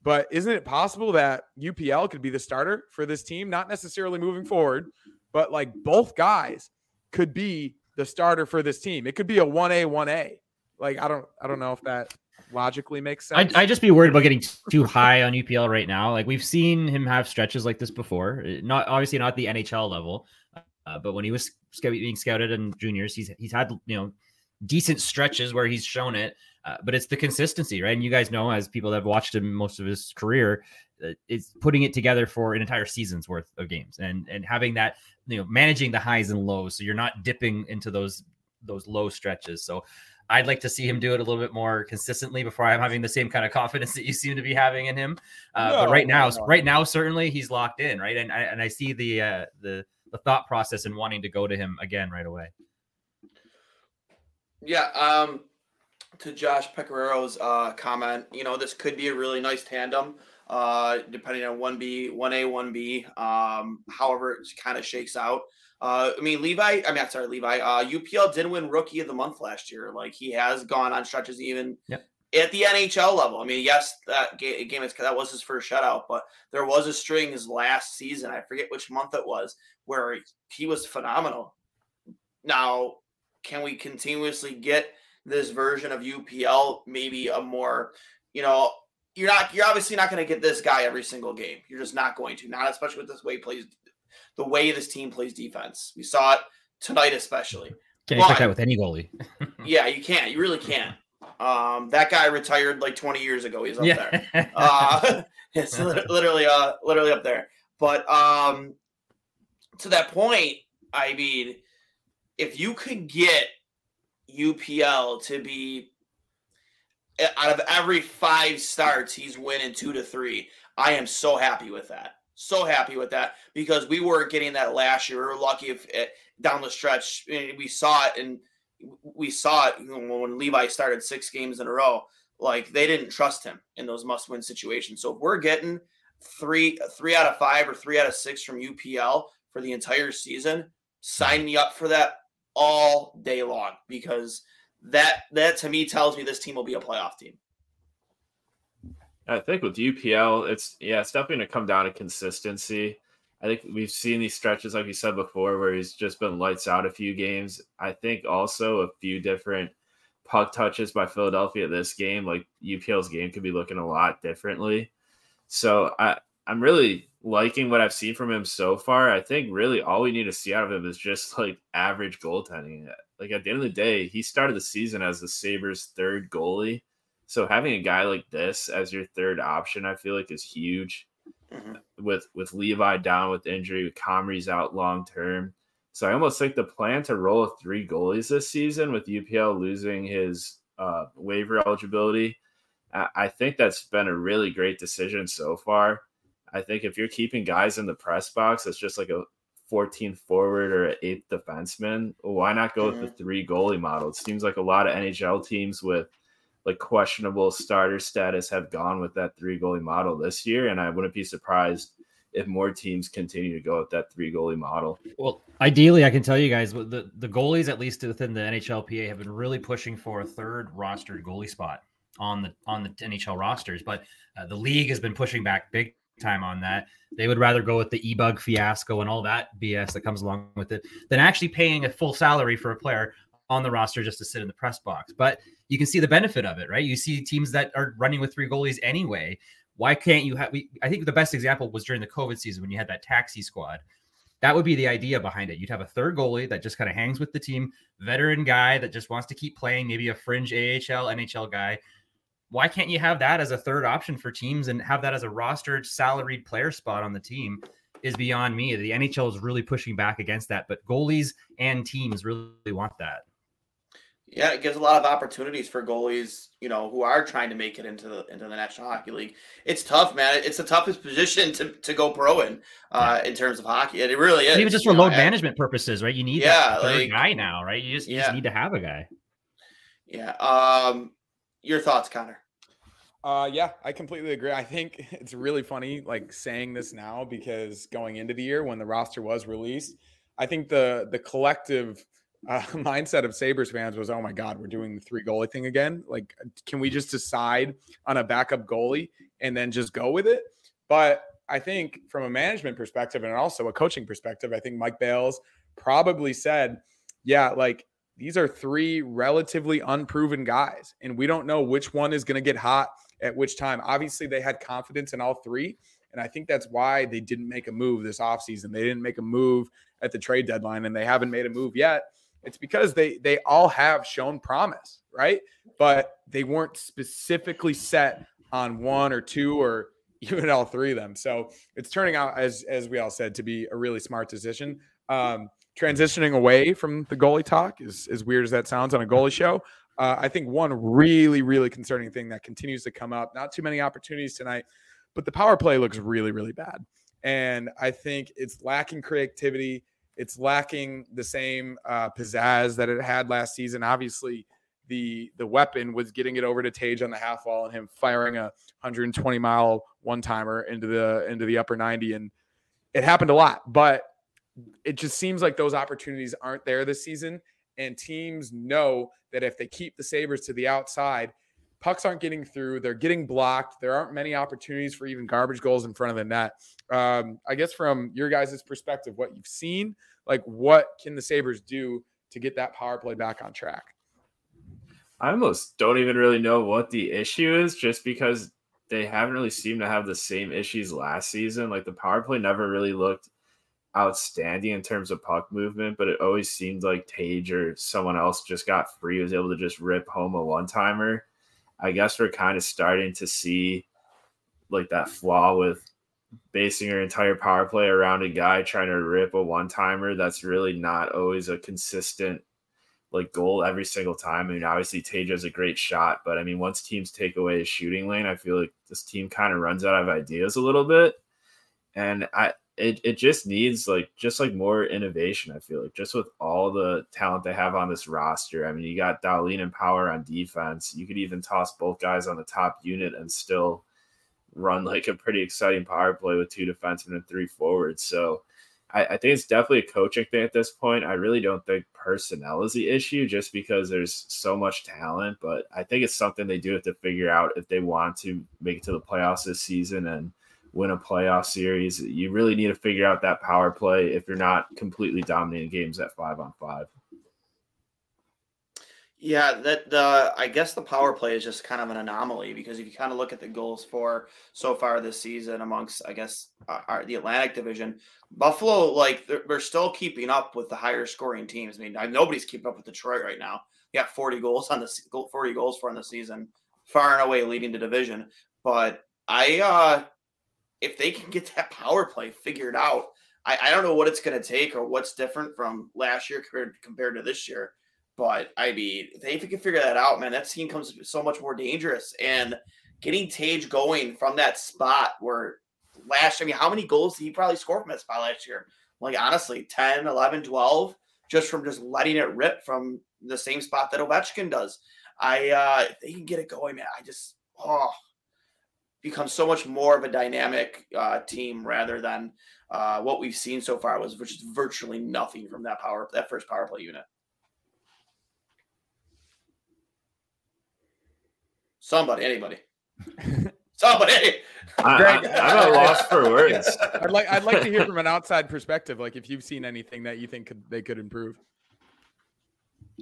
But isn't it possible that UPL could be the starter for this team? Not necessarily moving forward, but like both guys could be the starter for this team. It could be a 1A, 1A. Like I don't I don't know if that logically makes sense. I'd, I'd just be worried about getting too high on UPL right now. Like we've seen him have stretches like this before. Uh, Not obviously not the NHL level, uh, but when he was scout- being scouted in juniors, he's he's had you know decent stretches where he's shown it. Uh, but it's the consistency, right? And you guys know, as people that have watched him most of his career, uh, it's putting it together for an entire season's worth of games, and and having that you know managing the highs and lows, so you're not dipping into those those low stretches. So I'd like to see him do it a little bit more consistently before I'm having the same kind of confidence that you seem to be having in him. Uh, No, but right now, no. right now, certainly he's locked in, right? And I and I see the uh, the the thought process and wanting to go to him again right away. Yeah, um, to Josh Pecoraro's uh, comment, you know, this could be a really nice tandem, uh, depending on 1B, 1A, 1B, um, however it kind of shakes out. Uh, I mean, Levi, I mean, I'm sorry, Levi, uh, UPL did win rookie of the month last year. Like he has gone on stretches even Yep. at the NHL level. I mean, yes, that ga- game is that was his first shutout, but there was a string his last season. I forget which month it was where he, he was phenomenal. Now, can we continuously get this version of UPL? Maybe a more, you know, you're not, you're obviously not going to get this guy every single game. You're just not going to, not especially with this way he plays, the way this team plays defense. We saw it tonight, especially. Can't expect that with any goalie. Yeah, you can't. You really can't. Um, that guy retired like 20 years ago. He's up there. Uh, it's literally, uh, literally up there. But um, to that point, I mean, if you could get UPL to be out of every five starts, he's winning two to three. I am so happy with that. So happy with that because we weren't getting that last year. We were lucky if it, down the stretch eh, we saw it and we saw it when Levi started six games in a row. Like they didn't trust him in those must-win situations. So if we're getting three three out of five or three out of six from UPL for the entire season, sign me up for that all day long because that that to me tells me this team will be a playoff team. I think with UPL, it's yeah, it's definitely gonna come down to consistency. I think we've seen these stretches, like you said before, where he's just been lights out a few games. I think also a few different puck touches by Philadelphia this game, like UPL's game could be looking a lot differently. So I I'm really liking what I've seen from him so far. I think really all we need to see out of him is just like average goaltending. Like at the end of the day, he started the season as the Sabres' third goalie. So having a guy like this as your third option, I feel like is huge. Mhm. With with Levi down with injury, with Comrie's out long term. So I almost think the plan to roll with three goalies this season with UPL losing his uh, waiver eligibility. I, I think that's been a really great decision so far. I think if you're keeping guys in the press box, it's just like a 14 forward or an eighth defenseman. Why not go with the three goalie model? It seems like a lot of NHL teams with like questionable starter status have gone with that three goalie model this year, and I wouldn't be surprised if more teams continue to go with that three goalie model. Well, ideally, I can tell you guys the the goalies, at least within the NHLPA, have been really pushing for a third rostered goalie spot on the on the NHL rosters. But uh, the league has been pushing back big time on that. They would rather go with the e-bug fiasco and all that BS that comes along with it than actually paying a full salary for a player on the roster just to sit in the press box. But you can see the benefit of it, right? You see teams that are running with three goalies anyway. Why can't you have? We, I think the best example was during the COVID season when you had that taxi squad. That would be the idea behind it. You'd have a third goalie that just kind of hangs with the team, veteran guy that just wants to keep playing, maybe a fringe AHL, NHL guy. Why can't you have that as a third option for teams and have that as a rostered salaried player spot on the team? Is beyond me. The NHL is really pushing back against that, but goalies and teams really want that. Yeah, it gives a lot of opportunities for goalies, you know, who are trying to make it into the into the National Hockey League. It's tough, man. It's the toughest position to, to go pro in, uh, in terms of hockey. And it really is. And even just for know, load and- management purposes, right? You need Yeah, that third like- guy now, right? You just, you just need to have a guy. Yeah. Um, your thoughts, Connor? Uh, yeah, I completely agree. I think it's really funny, like saying this now because going into the year when the roster was released, I think the the collective uh, mindset of Sabres fans was, "Oh my God, we're doing the three goalie thing again. Like, can we just decide on a backup goalie and then just go with it?" But I think from a management perspective and also a coaching perspective, I think Mike Bales probably said, "Yeah, like." These are three relatively unproven guys, and we don't know which one is going to get hot at which time. Obviously, they had confidence in all three. And I think that's why they didn't make a move this offseason. They didn't make a move at the trade deadline and they haven't made a move yet. It's because they they all have shown promise, right? But they weren't specifically set on one or two or even all three of them. So it's turning out as as we all said to be a really smart decision. Um, transitioning away from the goalie talk is as weird as that sounds on a goalie show. Uh, I think one really, really concerning thing that continues to come up, not too many opportunities tonight, but the power play looks really, really bad. And I think it's lacking creativity. It's lacking the same uh, pizzazz that it had last season. Obviously, the the weapon was getting it over to Tage on the half wall and him firing a 120 mile one timer into the into the upper 90 and it happened a lot but it just seems like those opportunities aren't there this season and teams know that if they keep the sabres to the outside pucks aren't getting through they're getting blocked there aren't many opportunities for even garbage goals in front of the net um, i guess from your guys' perspective what you've seen like what can the sabres do to get that power play back on track I almost don't even really know what the issue is just because they haven't really seemed to have the same issues last season. Like the power play never really looked outstanding in terms of puck movement, but it always seemed like Tage or someone else just got free, was able to just rip home a one timer. I guess we're kind of starting to see like that flaw with basing your entire power play around a guy trying to rip a one timer that's really not always a consistent like goal every single time. I mean, obviously Tage has a great shot, but I mean, once teams take away his shooting lane, I feel like this team kind of runs out of ideas a little bit. And I it, it just needs like just like more innovation, I feel like, just with all the talent they have on this roster. I mean, you got Dahlin and Power on defense. You could even toss both guys on the top unit and still run like a pretty exciting power play with two defensemen and three forwards. So I, I, think it's definitely a coaching thing at this point. I really don't think personnel is the issue just because there's so much talent, but I think it's something they do have to figure out if they want to make it to the playoffs this season and win a playoff series. You really need to figure out that power play if you're not completely dominating games at five on five. Yeah, that the I guess the power play is just kind of an anomaly because if you kind of look at the goals for so far this season amongst I guess uh, our, the Atlantic Division, Buffalo like they're, they're, still keeping up with the higher scoring teams. I mean, nobody's keeping up with Detroit right now. You got 40 goals on the 40 goals for in the season, far and away leading the division. But I uh if they can get that power play figured out, I, I don't know what it's going to take or what's different from last year compared compared to this year but I mean, if they can figure that out, man, that team comes so much more dangerous. And getting Tage going from that spot where last, I mean, how many goals did he probably score from that spot last year? Like, honestly, 10, 11, 12, just from just letting it rip from the same spot that Ovechkin does. I, uh, if they can get it going, man, I just, oh, become so much more of a dynamic uh, team rather than uh, what we've seen so far was which is virtually nothing from that power, that first power play unit. Somebody, anybody. Somebody. I, am at loss for words. I'd like I'd like to hear from an outside perspective, like if you've seen anything that you think could, they could improve.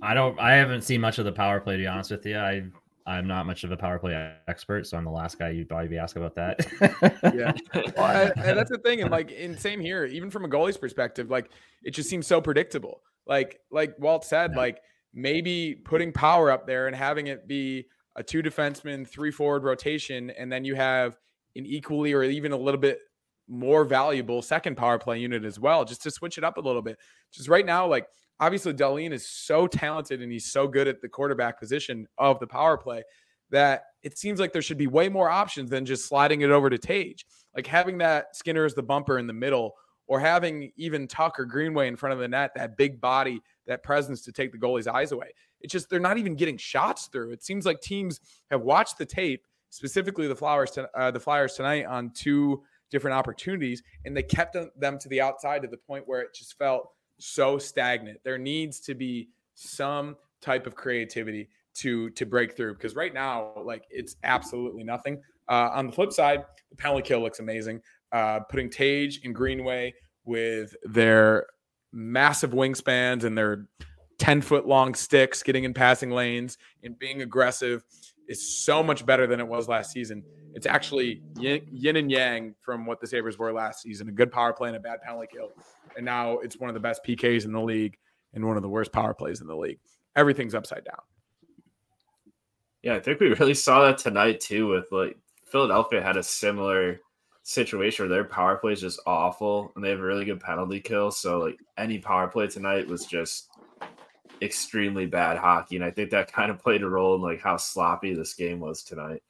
I don't. I haven't seen much of the power play. To be honest with you, I I'm not much of a power play expert, so I'm the last guy you'd probably be asking about that. yeah, well, I, and that's the thing, and like in same here, even from a goalie's perspective, like it just seems so predictable. Like like Walt said, yeah. like maybe putting power up there and having it be a two defenseman, three forward rotation, and then you have an equally or even a little bit more valuable second power play unit as well, just to switch it up a little bit. Just right now, like obviously Dahlin is so talented and he's so good at the quarterback position of the power play that it seems like there should be way more options than just sliding it over to Tage. Like having that Skinner as the bumper in the middle, or having even Tucker Greenway in front of the net, that big body, that presence to take the goalie's eyes away. It's just they're not even getting shots through. It seems like teams have watched the tape, specifically the Flowers, to, uh, the Flyers tonight on two different opportunities, and they kept them to the outside to the point where it just felt so stagnant. There needs to be some type of creativity to to break through because right now, like it's absolutely nothing. Uh, on the flip side, the penalty kill looks amazing. Uh, putting Tage and Greenway with their massive wingspans and their 10 foot long sticks, getting in passing lanes and being aggressive is so much better than it was last season. It's actually yin, and yang from what the Sabres were last season a good power play and a bad penalty kill. And now it's one of the best PKs in the league and one of the worst power plays in the league. Everything's upside down. Yeah, I think we really saw that tonight too with like Philadelphia had a similar situation where their power play is just awful and they have a really good penalty kill. So like any power play tonight was just extremely bad hockey, and I think that kind of played a role in like how sloppy this game was tonight.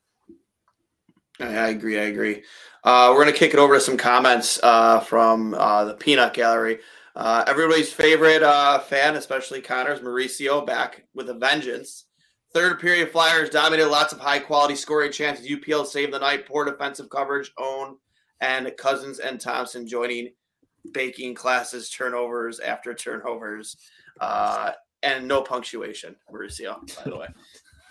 I agree. I agree. Uh, we're gonna kick it over to some comments uh, from uh, the Peanut Gallery. Uh, everybody's favorite uh, fan, especially Connor's Mauricio, back with a vengeance. Third period, Flyers dominated lots of high quality scoring chances. UPL saved the night. Poor defensive coverage, own, and Cousins and Thompson joining baking classes, turnovers after turnovers, uh, and no punctuation. Mauricio, by the way.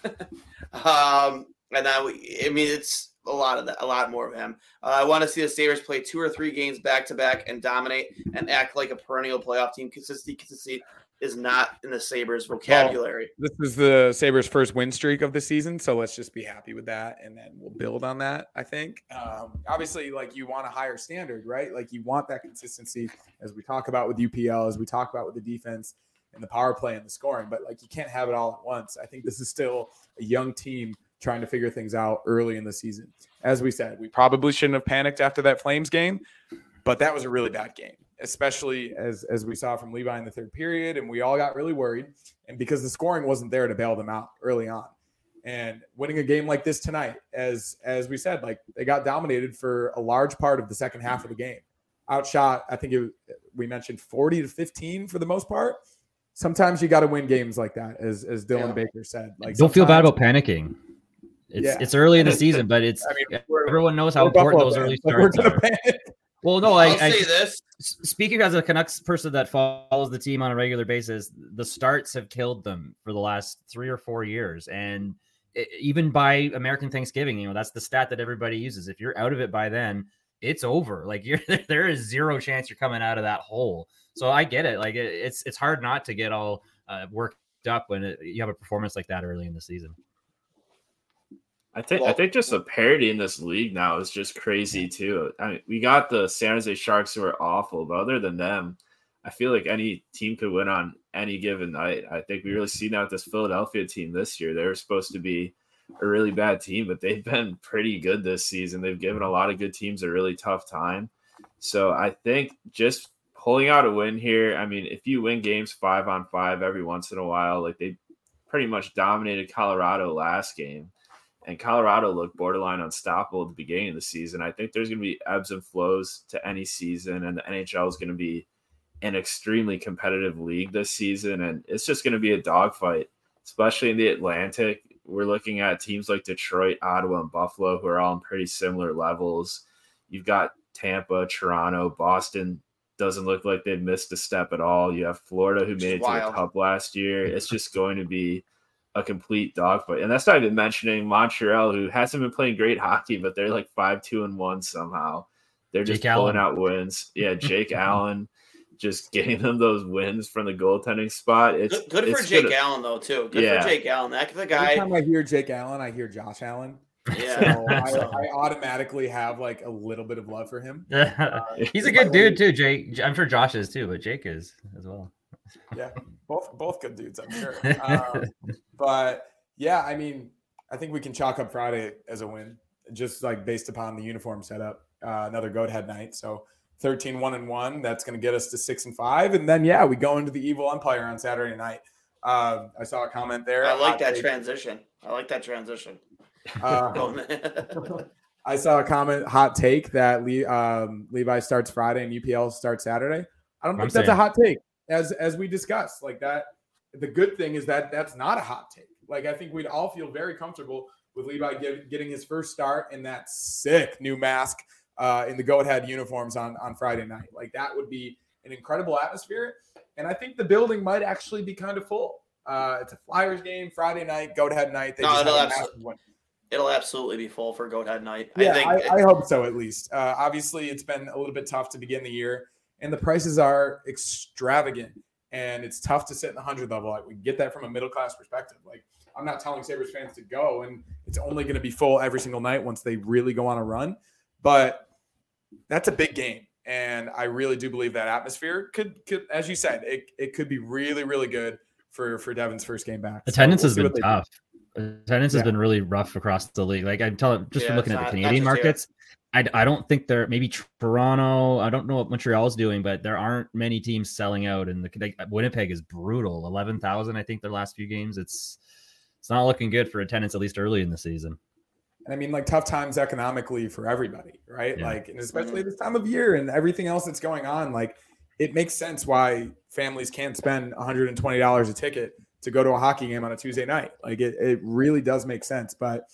um, and we, I mean, it's a lot of that, a lot more of him. Uh, I want to see the Sabres play two or three games back to back and dominate and act like a perennial playoff team. Consistency, consistency is not in the Sabres vocabulary. This is the Sabres' first win streak of the season, so let's just be happy with that, and then we'll build on that. I think. Um, obviously, like you want a higher standard, right? Like you want that consistency, as we talk about with UPL, as we talk about with the defense and the power play and the scoring. But like you can't have it all at once. I think this is still a young team trying to figure things out early in the season. As we said, we probably shouldn't have panicked after that Flames game, but that was a really bad game, especially as as we saw from Levi in the third period, and we all got really worried, and because the scoring wasn't there to bail them out early on. And winning a game like this tonight, as as we said, like they got dominated for a large part of the second half of the game. Outshot, I think it, we mentioned 40 to 15 for the most part. Sometimes you got to win games like that, as as Dylan Yeah. Baker said. Like Don't feel bad about panicking. It's Yeah. it's early in the season, but it's I mean, everyone knows how important Buffalo those early fans, we're starts gonna are. panic. Well, no, I'll I, I say this. speaking as a Canucks person that follows the team on a regular basis, the starts have killed them for the last three or four years, and i- even by American Thanksgiving, you know that's the stat that everybody uses. If you're out of it by then, it's over. Like you're there is zero chance you're coming out of that hole. So I get it. Like it, it's it's hard not to get all uh, worked up when it, you have a performance like that early in the season. I think I think just the parity in this league now is just crazy too. I mean, we got the San Jose Sharks who are awful, but other than them, I feel like any team could win on any given night. I think we really see now with this Philadelphia team this year. They were supposed to be a really bad team, but they've been pretty good this season. They've given a lot of good teams a really tough time. So I think just pulling out a win here. I mean, if you win games five on five every once in a while, like they pretty much dominated Colorado last game and Colorado looked borderline unstoppable at the beginning of the season. I think there's going to be ebbs and flows to any season, and the NHL is going to be an extremely competitive league this season, and it's just going to be a dogfight, especially in the Atlantic. We're looking at teams like Detroit, Ottawa, and Buffalo, who are all on pretty similar levels. You've got Tampa, Toronto, Boston. Doesn't look like they've missed a step at all. You have Florida, who Which made is it to the Cup last year. It's just going to be a complete dogfight. And that's not even mentioning Montreal, who hasn't been playing great hockey, but they're like five, two, and one somehow. They're just Jake pulling Allen. out wins. Yeah, Jake Allen just getting them those wins from the goaltending spot. It's Good, good for Jake gonna- Allen though too. Good Yeah. for Jake Allen. That the Every guy. time I hear Jake Allen, I hear Josh Allen. Yeah. So I, I automatically have like a little bit of love for him. He's a good dude too, Jake. I'm sure Josh is too, but Jake is as well. Yeah, both both good dudes, I'm sure. Um, but yeah, I mean, I think we can chalk up Friday as a win, just like based upon the uniform setup. Uh, another goat head night, so 13 1 and 1 that's going to get us to 6 and 5 and then yeah we go into the evil empire on saturday night um, i saw a comment there I like that take, transition. I like that transition. uh, I saw a comment, hot take that Le, um, Levi starts Friday and UPL starts Saturday. I don't I'm think that's a hot take, as as we discussed. Like that, the good thing is that that's not a hot take. Like I think we'd all feel very comfortable with Levi get, getting his first start in that sick new mask uh, in the Goat Head uniforms on on Friday night. Like that would be an incredible atmosphere, and I think the building might actually be kind of full. Uh, it's a Flyers game Friday night, Goat Head night. They No, just it'll had a abso- massive one. It'll absolutely be full for Goat Head Night. Yeah, I think I, I, hope so at least. Uh, obviously, it's been a little bit tough to begin the year, and the prices are extravagant, and it's tough to sit in the hundred level. Like we get that from a middle class perspective. Like I'm not telling Sabres fans to go, and it's only going to be full every single night once they really go on a run. But that's a big game, and I really do believe that atmosphere could, could as you said, it, it could be really, really good for for Devin's first game back. So Attendance we'll has been what do. tough. Attendance Yeah. has been really rough across the league. Like I'm telling, just from looking at not- the Canadian markets, I, I don't think they're maybe Toronto. I don't know what Montreal's doing, but there aren't many teams selling out. And the like, Winnipeg is brutal. Eleven thousand, I think, their last few games. It's it's not looking good for attendance, at least early in the season. And I mean, like tough times economically for everybody, right? Yeah. Like, and especially mm-hmm. this time of year and everything else that's going on. Like, it makes sense why families can't spend $120 a ticket to go to a hockey game on a Tuesday night. Like it, it really does make sense. But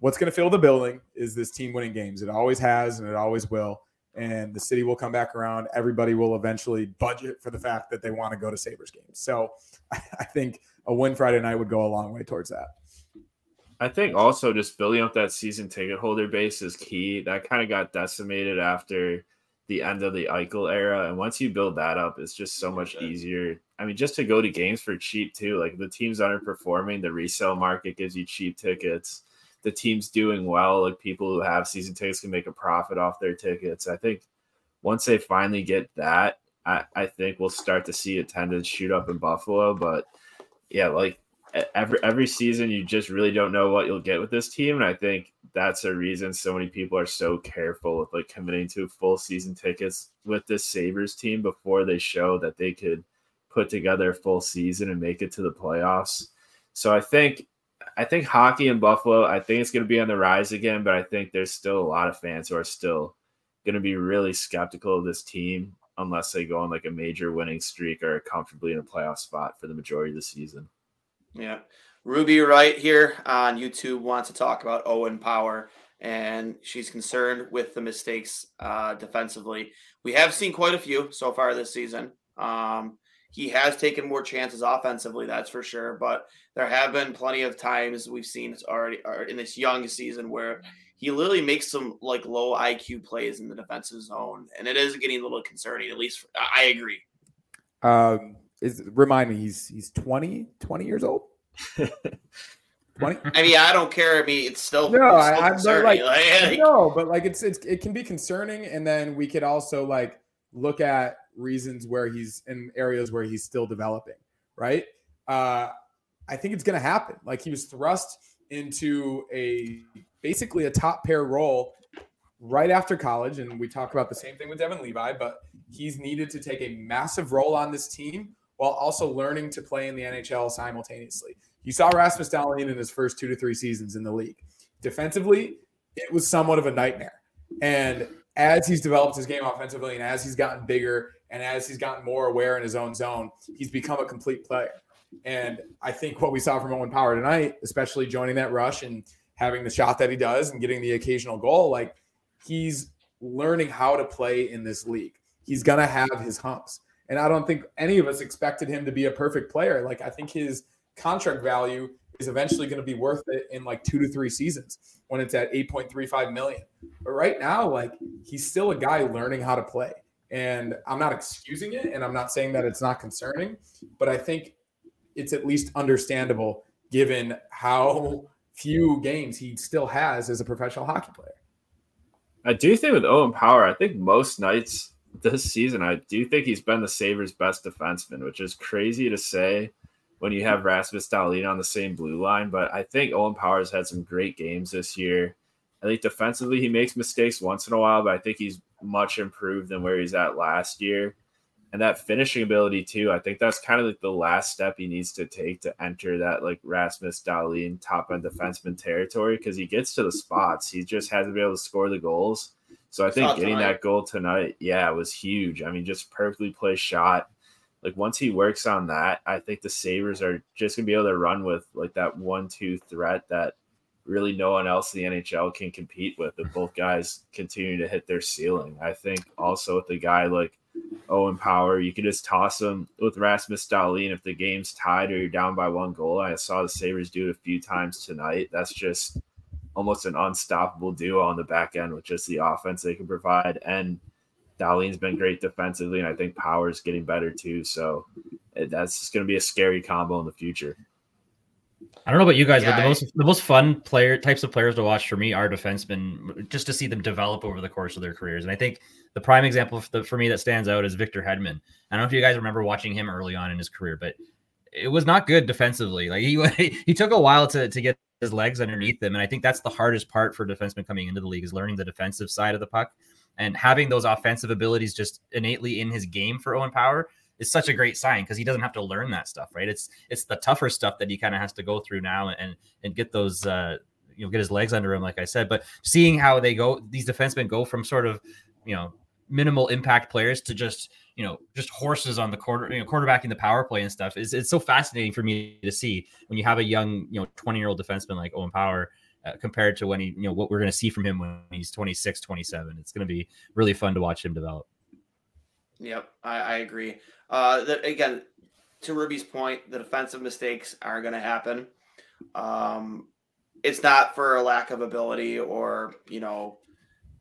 what's going to fill the building is this team winning games. It always has and it always will. And the city will come back around. Everybody will eventually budget for the fact that they want to go to Sabres games. So I think a win Friday night would go a long way towards that. I think also just building up that season ticket holder base is key. That kind of got decimated after the end of the Eichel era. And once you build that up, it's just so much easier. I mean, just to go to games for cheap too. Like the teams underperforming, the resale market gives you cheap tickets. The teams doing well, like people who have season tickets can make a profit off their tickets. I think once they finally get that, I, I think we'll start to see attendance shoot up in Buffalo. But yeah, like every every season you just really don't know what you'll get with this team and i think that's a reason so many people are so careful with like committing to full season tickets with this sabres team before they show that they could put together a full season and make it to the playoffs. So i think i think hockey in buffalo i think it's going to be on the rise again but i think there's still a lot of fans who are still going to be really skeptical of this team unless they go on like a major winning streak or comfortably in a playoff spot for the majority of the season yeah. Ruby right here on YouTube wants to talk about Owen Power, and she's concerned with the mistakes uh, defensively. We have seen quite a few so far this season. Um, he has taken more chances offensively, that's for sure. But there have been plenty of times we've seen it's already in this young season where he literally makes some like low IQ plays in the defensive zone, and it is getting a little concerning. At least I agree. Um, is remind me he's he's 20 20 years old? 20 i mean i don't care. I mean it's still no it's still I, am like, like, no but like it's, it's it can be concerning and then we could also like look at reasons where he's in areas where he's still developing right? Uh i think it's gonna happen. Like he was thrust into a basically a top pair role right after college and we talk about the same thing with Devin levi but he's needed to take a massive role on this team while also learning to play in the NHL simultaneously. You saw Rasmus Dahlin in his first two to three seasons in the league. Defensively, it was somewhat of a nightmare. And as he's developed his game offensively and as he's gotten bigger and as he's gotten more aware in his own zone, he's become a complete player. And I think what we saw from Owen Power tonight, especially joining that rush and having the shot that he does and getting the occasional goal, like he's learning how to play in this league. He's going to have his humps. And I don't think any of us expected him to be a perfect player. Like I think his contract value is eventually going to be worth it in like two to three seasons when it's at 8.35 million. But right now, like he's still a guy learning how to play. And I'm not excusing it and I'm not saying that it's not concerning, but I think it's at least understandable given how few games he still has as a professional hockey player. I do think with Owen Power, I think most nights this season, I do think he's been the Sabres' best defenseman, which is crazy to say when you have Rasmus Dahlin on the same blue line. But I think Owen Powers had some great games this year. I think defensively he makes mistakes once in a while, but I think he's much improved than where he's at last year. And that finishing ability too, I think that's kind of like the last step he needs to take to enter that like Rasmus Dahlin top end defenseman territory because he gets to the spots. He just hasn't been able to score the goals. So I think getting tonight. that goal tonight, yeah, was huge. I mean, just perfectly placed shot. Like once he works on that, I think the Sabres are just gonna be able to run with like that one-two threat that really no one else in the NHL can compete with. If both guys continue to hit their ceiling, I think also with a guy like Owen Power, you can just toss him with Rasmus Dahlin if the game's tied or you're down by one goal. I saw the Sabres do it a few times tonight. That's just almost an unstoppable duo on the back end with just the offense they can provide. And Dahlin's been great defensively, and I think Power's getting better too. So eh, that's just going to be a scary combo in the future. I don't know about you guys, yeah, but the most the most fun player types of players to watch for me are defensemen, just to see them develop over the course of their careers. And I think the prime example for, the, for me that stands out is Victor Hedman. I don't know if you guys remember watching him early on in his career, but it was not good defensively. Like he he took a while to to get his legs underneath him. And I think that's the hardest part for defensemen coming into the league is learning the defensive side of the puck and having those offensive abilities just innately in his game for Owen Power is such a great sign because he doesn't have to learn that stuff, right? It's it's the tougher stuff that he kind of has to go through now and and get those uh you know get his legs under him, like I said. But seeing how they go, these defensemen go from sort of you know minimal impact players to just you know just horses on the quarter, you know, quarterbacking the power play and stuff. Is it's so fascinating for me to see when you have a young you know 20 year old defenseman like Owen Power. Uh, compared to when he, you know, what we're going to see from him when he's 26, 27. It's going to be really fun to watch him develop. Yep, I, I agree. Uh, that again, to Ruby's point, the defensive mistakes are going to happen. Um, it's not for a lack of ability or you know,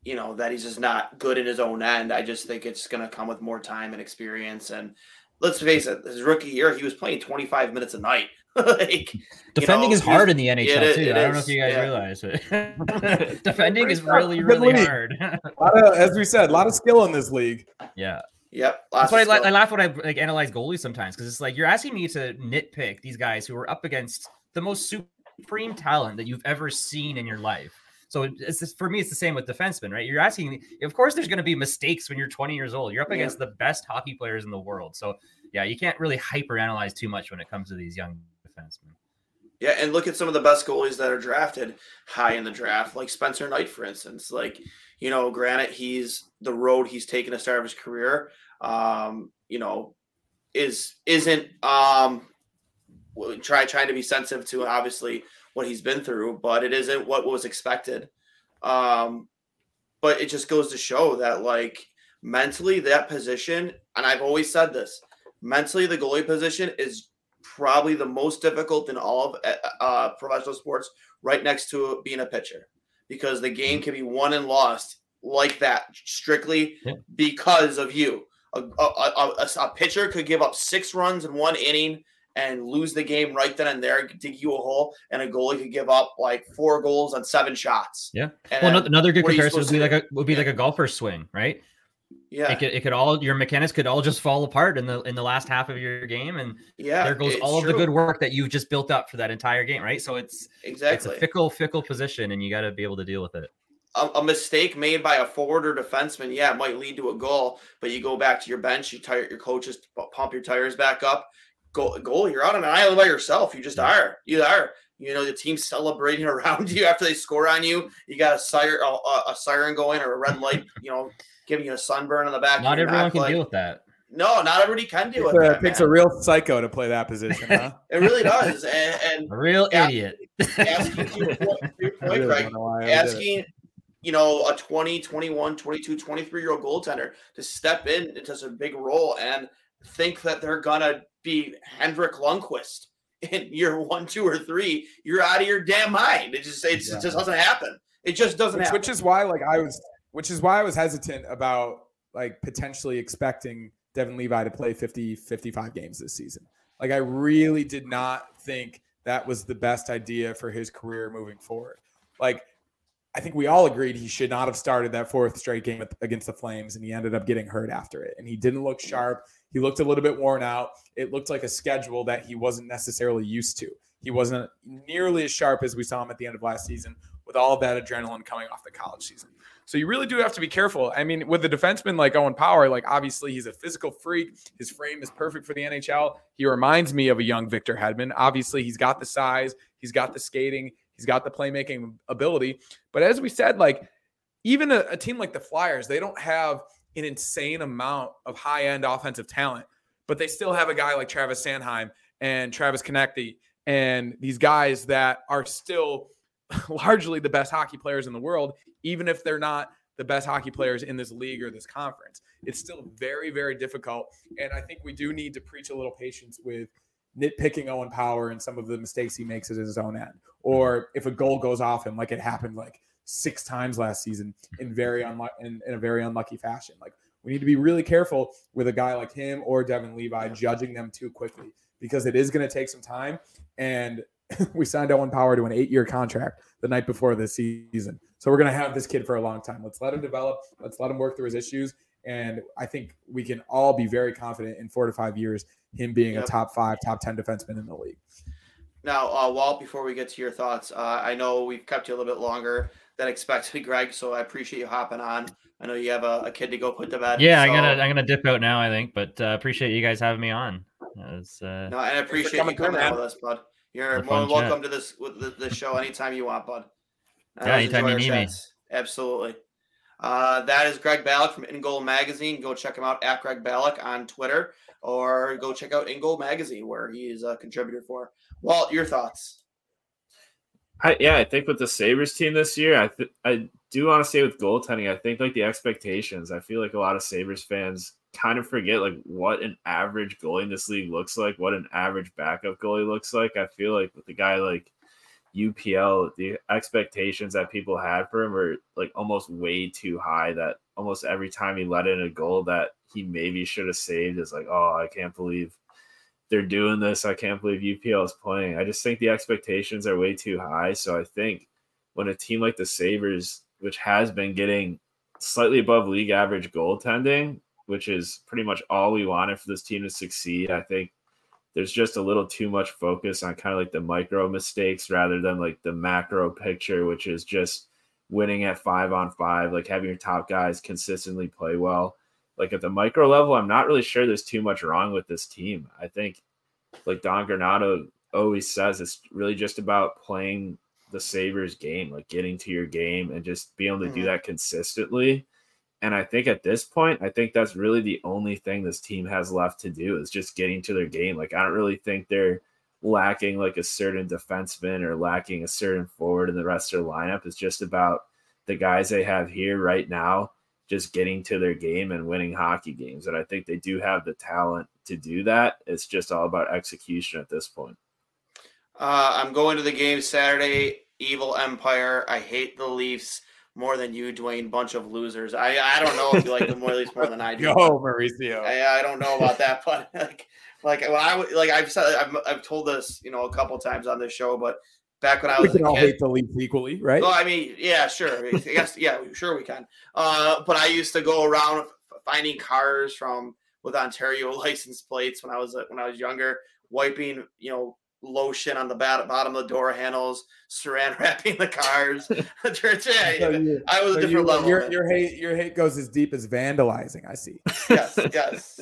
you know that he's just not good in his own end. I just think it's going to come with more time and experience. And let's face it, his rookie year, he was playing 25 minutes a night. like defending you know, is hard in the NHL it, too. it I don't is, know if you guys yeah. realize it. defending is really, really league. hard. A lot of- as we said, a lot of skill in this league. yeah. Yep, That's lots why I, of la- I laugh when I like analyze goalies sometimes because it's like you're asking me to nitpick these guys who are up against the most supreme talent that you've ever seen in your life. So it's just, for me, it's the same with defensemen, right? You're asking, of course, there's going to be mistakes when you're 20 years old. You're up Yeah. against the best hockey players in the world. So yeah, you can't really hyper analyze too much when it comes to these young defensemen. Yeah, and look at some of the best goalies that are drafted high in the draft, like Spencer Knight, for instance. Like, you know, granted, he's the road he's taken to start of his career. Um, you know, is isn't um try trying to be sensitive to obviously what he's been through, but it isn't what was expected. Um, but it just goes to show that like mentally that position, and I've always said this, mentally the goalie position is probably the most difficult in all of uh, uh, professional sports, right next to being a pitcher, because the game can be won and lost like that strictly Yeah. because of you. A, a, a- a pitcher could give up six runs in one inning and lose the game right then and there, dig you a hole, and a goalie could give up like four goals on seven shots. Yeah. And Well, another good what are you comparison would be like a would be like a golfer's swing, right? yeah, It could it could all your mechanics could all just fall apart in the in the last half of your game, and yeah. there goes all of the good work that you've just built up for that entire game, right? So it's Exactly. it's a fickle, fickle position, and you got to be able to deal with it. a, a mistake made by a forward or defenseman, yeah, it might lead to a goal. But you go back to your bench, you tire your coaches, pump your tires back up. Goal, goal. You're on an island by yourself. You just are. You are. You know the team's celebrating around you after they score on you. You got a siren, a, a, a siren going or a red light. You know, giving you a sunburn on the back. of Not your everyone neck, can like- deal with that. No, not everybody can deal It with uh, that. takes man. a real psycho to play that position, huh? it really does. And, and A real Yeah. idiot. asking to your point, to your I point, really Greg, don't know why I did it. asking you know a 20 21 22 23 year old goaltender to step in into a big role and think that they're gonna be Henrik Lundqvist in year one two or three you're out of your damn mind it just it's, Yeah. it just doesn't happen it just doesn't which, happen which is why like I was which is why I was hesitant about like potentially expecting Devin Levi to play 50 55 games this season. Like I really did not think that was the best idea for his career moving forward. Like I think we all agreed he should not have started that fourth straight game against the Flames and he ended up getting hurt after it and he didn't look sharp. He looked a little bit worn out. It looked like a schedule that he wasn't necessarily used to. He wasn't nearly as sharp as we saw him at the end of last season with all that adrenaline coming off the college season. So you really do have to be careful. I mean, with a defenseman like Owen Power, like obviously he's a physical freak. His frame is perfect for the NHL. He reminds me of a young Victor Hedman. Obviously, he's got the size, he's got the skating, he's got the playmaking ability. But as we said, like even a, a team like the Flyers, they don't have an insane amount of high end offensive talent, but they still have a guy like Travis Sanheim and Travis Konecny and these guys that are still largely the best hockey players in the world, even if they're not the best hockey players in this league or this conference. It's still very, very difficult. And I think we do need to preach a little patience with nitpicking Owen Power and some of the mistakes he makes at his own end. Or if a goal goes off him, like it happened like six times last season in very unlucky in, in a very unlucky fashion. Like we need to be really careful with a guy like him or Devin Levi judging them too quickly because it is going to take some time. And we signed Owen Power to an eight-year contract the night before this season. So we're going to have this kid for a long time. Let's let him develop. Let's let him work through his issues. And I think we can all be very confident in four to five years, him being Yep. a top five, top 10 defenseman in the league. now uh walt before we get to your thoughts uh i know we've kept you a little bit longer than expected greg so i appreciate you hopping on i know you have a, a kid to go put to bed Yeah, I'm gonna I'm gonna dip out now. I think, but uh, appreciate you guys having me on. Was, uh, No, and I appreciate coming you through, coming out with us, bud. You're more than fun chat. welcome to this with the, the show anytime you want, bud. I Yeah, anytime you our need me. Absolutely. Uh, that is Greg Balloch from InGoal Magazine. Go check him out at Greg Balloch on Twitter, or go check out InGoal Magazine where he is a contributor for. Walt, your thoughts? I, yeah, I think with the Sabres team this year, I th- I do want to say with goaltending, I think like the expectations. I feel like a lot of Sabres fans kind of forget like what an average goalie in this league looks like, what an average backup goalie looks like. I feel like with a guy like UPL, the expectations that people had for him were like almost way too high. That almost every time he let in a goal that he maybe should have saved is like, oh, I can't believe they're doing this. I can't believe UPL is playing. I just think the expectations are way too high. So I think when a team like the Sabres, which has been getting slightly above league average goaltending, which is pretty much all we wanted for this team to succeed, I think there's just a little too much focus on kind of like the micro mistakes rather than like the macro picture, which is just winning at five on five, like having your top guys consistently play well. Like at the micro level, I'm not really sure there's too much wrong with this team. I think, like Don Granato always says, it's really just about playing the Sabres game, like getting to your game and just being able to mm-hmm. do that consistently. And I think at this point, I think that's really the only thing this team has left to do is just getting to their game. Like, I don't really think they're lacking like a certain defenseman or lacking a certain forward in the rest of their lineup. It's just about the guys they have here right now just getting to their game and winning hockey games. And I think they do have the talent to do that. It's just all about execution at this point. Uh, I'm going to the game Saturday. Evil Empire. I hate the Leafs more than you, Duane. Bunch of losers. I I don't know if you like the Leafs more than I do. Go, Mauricio. I, I don't know about that, but like like when I like I've said I've, I've told this you know a couple times on this show, but back when I was we can all kid, hate the Leafs equally, right? Well, I mean, yeah, sure. I guess yeah, sure we can. Uh, but I used to go around finding cars from with Ontario license plates when I was when I was younger, wiping you know lotion on the bottom of the door handles, saran wrapping the cars. yeah, you, I was a different you, level. Your, your hate, your hate goes as deep as vandalizing. I see. yes, yes,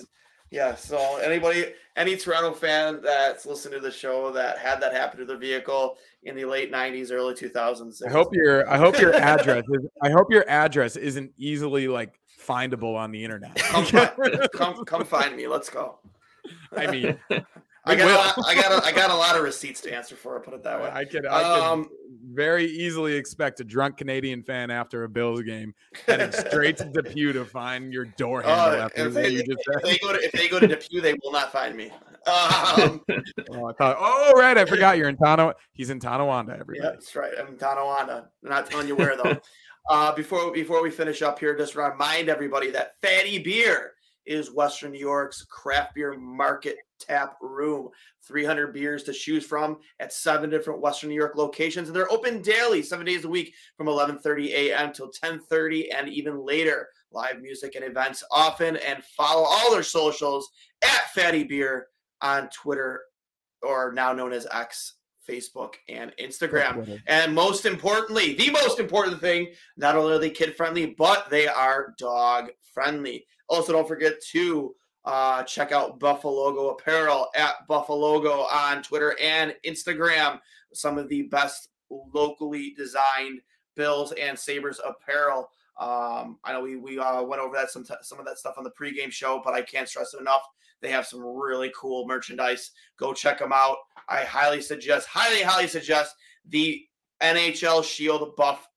yes. So anybody, any Toronto fan that's listened to the show that had that happen to their vehicle in the late '90s, early 2000s, I hope your, I hope your address is, I hope your address isn't easily like findable on the internet. come, come, come find me. Let's go. I mean, I got, a lot, I got, a, I got a lot of receipts to answer for. Put it that way. I could, I um, could very easily expect a drunk Canadian fan after a Bills game heading straight to Depew to find your door handle. Uh, after if, they, you just if they go to if they go to Depew, they will not find me. Um, oh, I thought, oh, right, I forgot you're in Tano. He's in Tonawanda. Everybody. Yeah, that's right. I'm in Tonawanda. I'm not telling you where though. uh, before before we finish up here, just remind everybody that Fatty Beer is Western New York's craft beer market tap room. 300 beers to choose from at seven different Western New York locations. And they're open daily, seven days a week from 11.30 a.m. till 10.30 and even later. Live music and events often. And follow all their socials at Fatty Beer on Twitter or now known as X Facebook, and Instagram. And most importantly, the most important thing, not only are they kid friendly, but they are dog friendly. Also, don't forget to uh, check out Buffalo Buffalogo Apparel at Buffalo Buffalogo on Twitter and Instagram. Some of the best locally designed Bills and Sabres apparel. Um, I know we we uh, went over that some t- some of that stuff on the pregame show, but I can't stress it enough. They have some really cool merchandise. Go check them out. I highly suggest, highly, highly suggest the NHL Shield Buff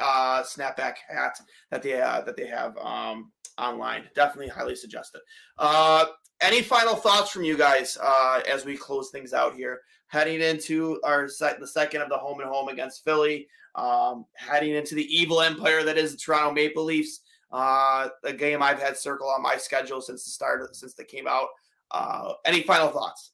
uh, snapback hat that they uh, that they have um, online. Definitely highly suggest it. Uh, any final thoughts from you guys uh, as we close things out here? Heading into our set, the second of the home and home against Philly, um, heading into the evil empire that is the Toronto Maple Leafs. Uh, a game I've had circle on my schedule since the start, since they came out. Uh, any final thoughts?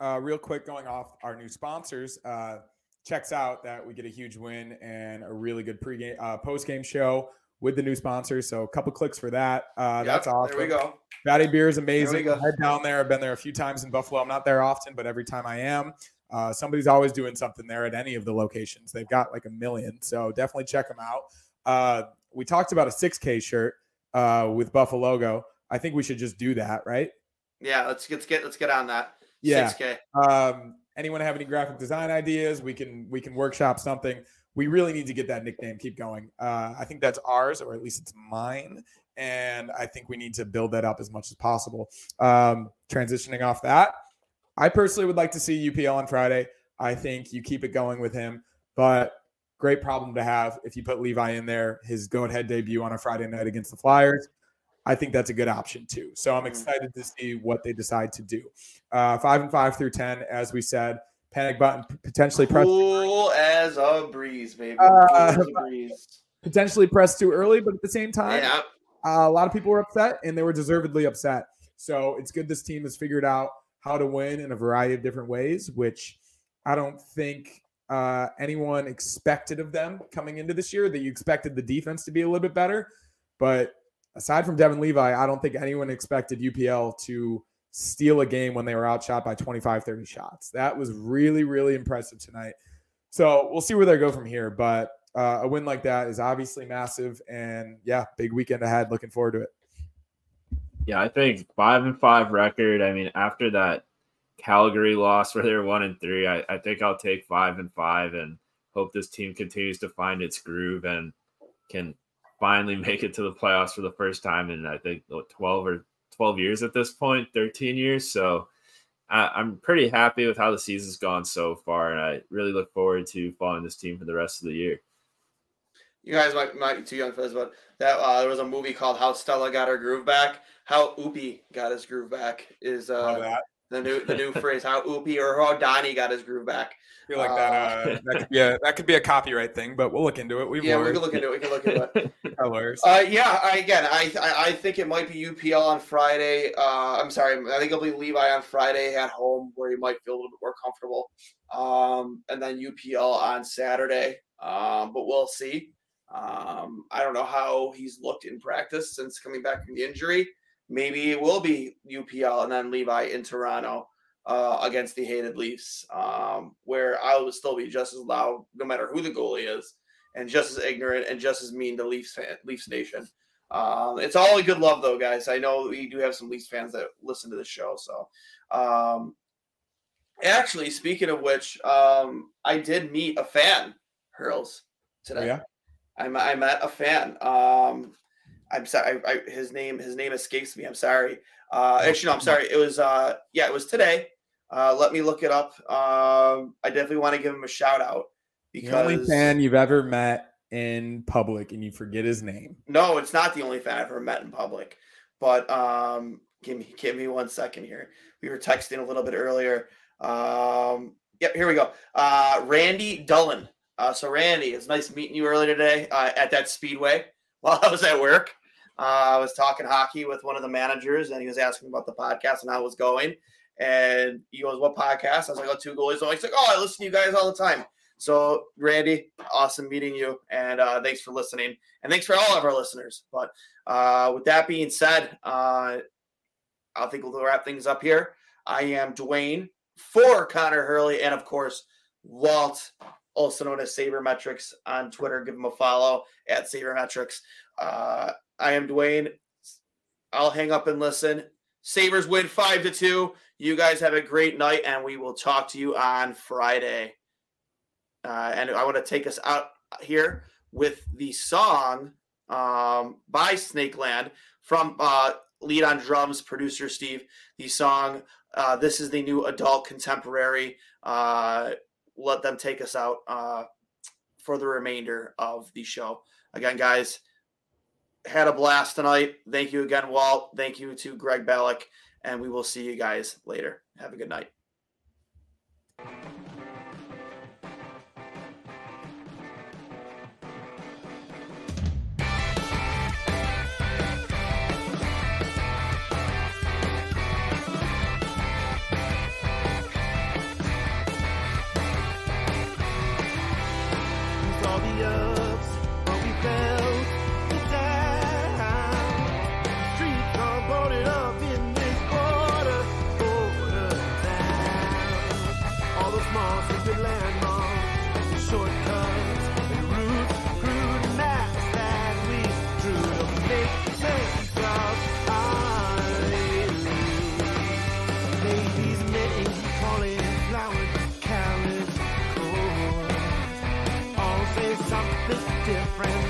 Uh, real quick, going off our new sponsors, uh, checks out that we get a huge win and a really good pregame, uh, post-game show with the new sponsors. So a couple clicks for that. Uh, yep, that's awesome. There we go. Fatty Beer is amazing. Head down there. I've been there a few times in Buffalo. I'm not there often, but every time I am, uh, somebody's always doing something there at any of the locations. They've got like a million. So definitely check them out. Uh, we talked about a 6K shirt uh, with Buffalo logo. I think we should just do that, right? Yeah, let's, let's get let's get on that. Yeah. 6K. Um, anyone have any graphic design ideas? We can we can workshop something. we really need to get that nickname keep going. Uh, I think that's ours, or at least it's mine. And I think we need to build that up as much as possible. Um, transitioning off that, I personally would like to see UPL on Friday. I think you keep it going with him, but great problem to have if you put Levi in there, his Goat Head debut on a Friday night against the Flyers. I think that's a good option too. So I'm excited to see what they decide to do. Uh, five and five through 10, as we said, panic button potentially press cool as a breeze, baby. Uh, cool a breeze. potentially pressed too early, but at the same time, Yeah. uh, a lot of people were upset and they were deservedly upset. So it's good this team has figured out how to win in a variety of different ways, which I don't think uh, anyone expected of them coming into this year. That you expected the defense to be a little bit better, but aside from Devon Levi, I don't think anyone expected UPL to steal a game when they were outshot by 25, 30 shots. That was really, really impressive tonight. So we'll see where they go from here. But uh, a win like that is obviously massive. And yeah, big weekend ahead. Looking forward to it. Yeah, I think five and five record. I mean, after that Calgary loss where they're one and three, I, I think I'll take five and five and hope this team continues to find its groove and can finally make it to the playoffs for the first time in I think what, 12 or 12 years at this point, 13 years. So I, I'm pretty happy with how the season's gone so far, and I really look forward to following this team for the rest of the year. You guys might, might be too young for this, but that uh, there was a movie called How Stella Got Her Groove Back. How Oopie got his groove back is uh, the new the new phrase. How Oopie or how Donnie got his groove back. I feel like that. Uh, that could be a that could be a copyright thing, but we'll look into it. We've yeah, we can look into it. We can look into it. Our lawyers. Uh, yeah, I, again, I, I I think it might be UPL on Friday. Uh, I'm sorry, I think it'll be Levi on Friday at home, where he might feel a little bit more comfortable. Um, and then UPL on Saturday. Um, but we'll see. Um, I don't know how he's looked in practice since coming back from the injury. Maybe it will be UPL and then Levi in Toronto uh, against the hated Leafs, um, where I will still be just as loud, no matter who the goalie is and just as ignorant and just as mean to Leafs fan, Leafs Nation. Um, it's all a good love, though, guys. I know we do have some Leafs fans that listen to the show. So, um, actually, speaking of which, um, I did meet a fan, Hurls, today. Oh, yeah? I, met- I met a fan. Um, I'm sorry, I, I, his name his name escapes me. I'm sorry. Uh, actually, no, I'm sorry. It was uh, yeah, it was today. Uh, let me look it up. Um, I definitely want to give him a shout out because The only fan you've ever met in public and you forget his name. No, it's not the only fan I've ever met in public. But um, give me give me one second here. We were texting a little bit earlier. Um, yep, here we go. Uh, Randy Dullen. Uh, so Randy, it's nice meeting you earlier today uh, at that speedway while I was at work. Uh, I was talking hockey with one of the managers, and he was asking about the podcast and how it was going. And he goes, "What podcast?" I was like, "Oh, two goalies." So he's like, "Oh, I listen to you guys all the time." So, Randy, awesome meeting you, and uh, thanks for listening, and thanks for all of our listeners. But uh, with that being said, uh, I think we'll wrap things up here. I am Duane for Connor Hurley, and of course, Walt, also known as SabreMetrix on Twitter. Give him a follow at SabreMetrix. Uh, I am Duane. I'll hang up and listen. Sabres win five to two. You guys have a great night, and we will talk to you on Friday. Uh, and I want to take us out here with the song um, by Snakeland from uh, lead on drums producer Steve. The song uh, "This Is the New Adult Contemporary." Uh, let them take us out uh, for the remainder of the show. Again, guys, had a blast tonight. Thank you again, Walt. Thank you to Greg Balloch, and we will see you guys later. Have a good night. friend.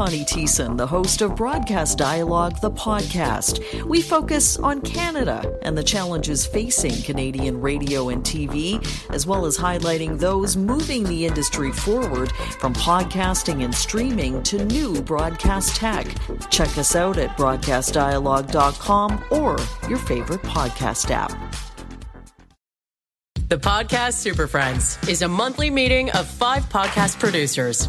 Connie Thiessen, the host of Broadcast Dialogue, the podcast. We focus on Canada and the challenges facing Canadian radio and TV, as well as highlighting those moving the industry forward from podcasting and streaming to new broadcast tech. Check us out at broadcastdialogue.com or your favorite podcast app. The Podcast Super Friends is a monthly meeting of five podcast producers.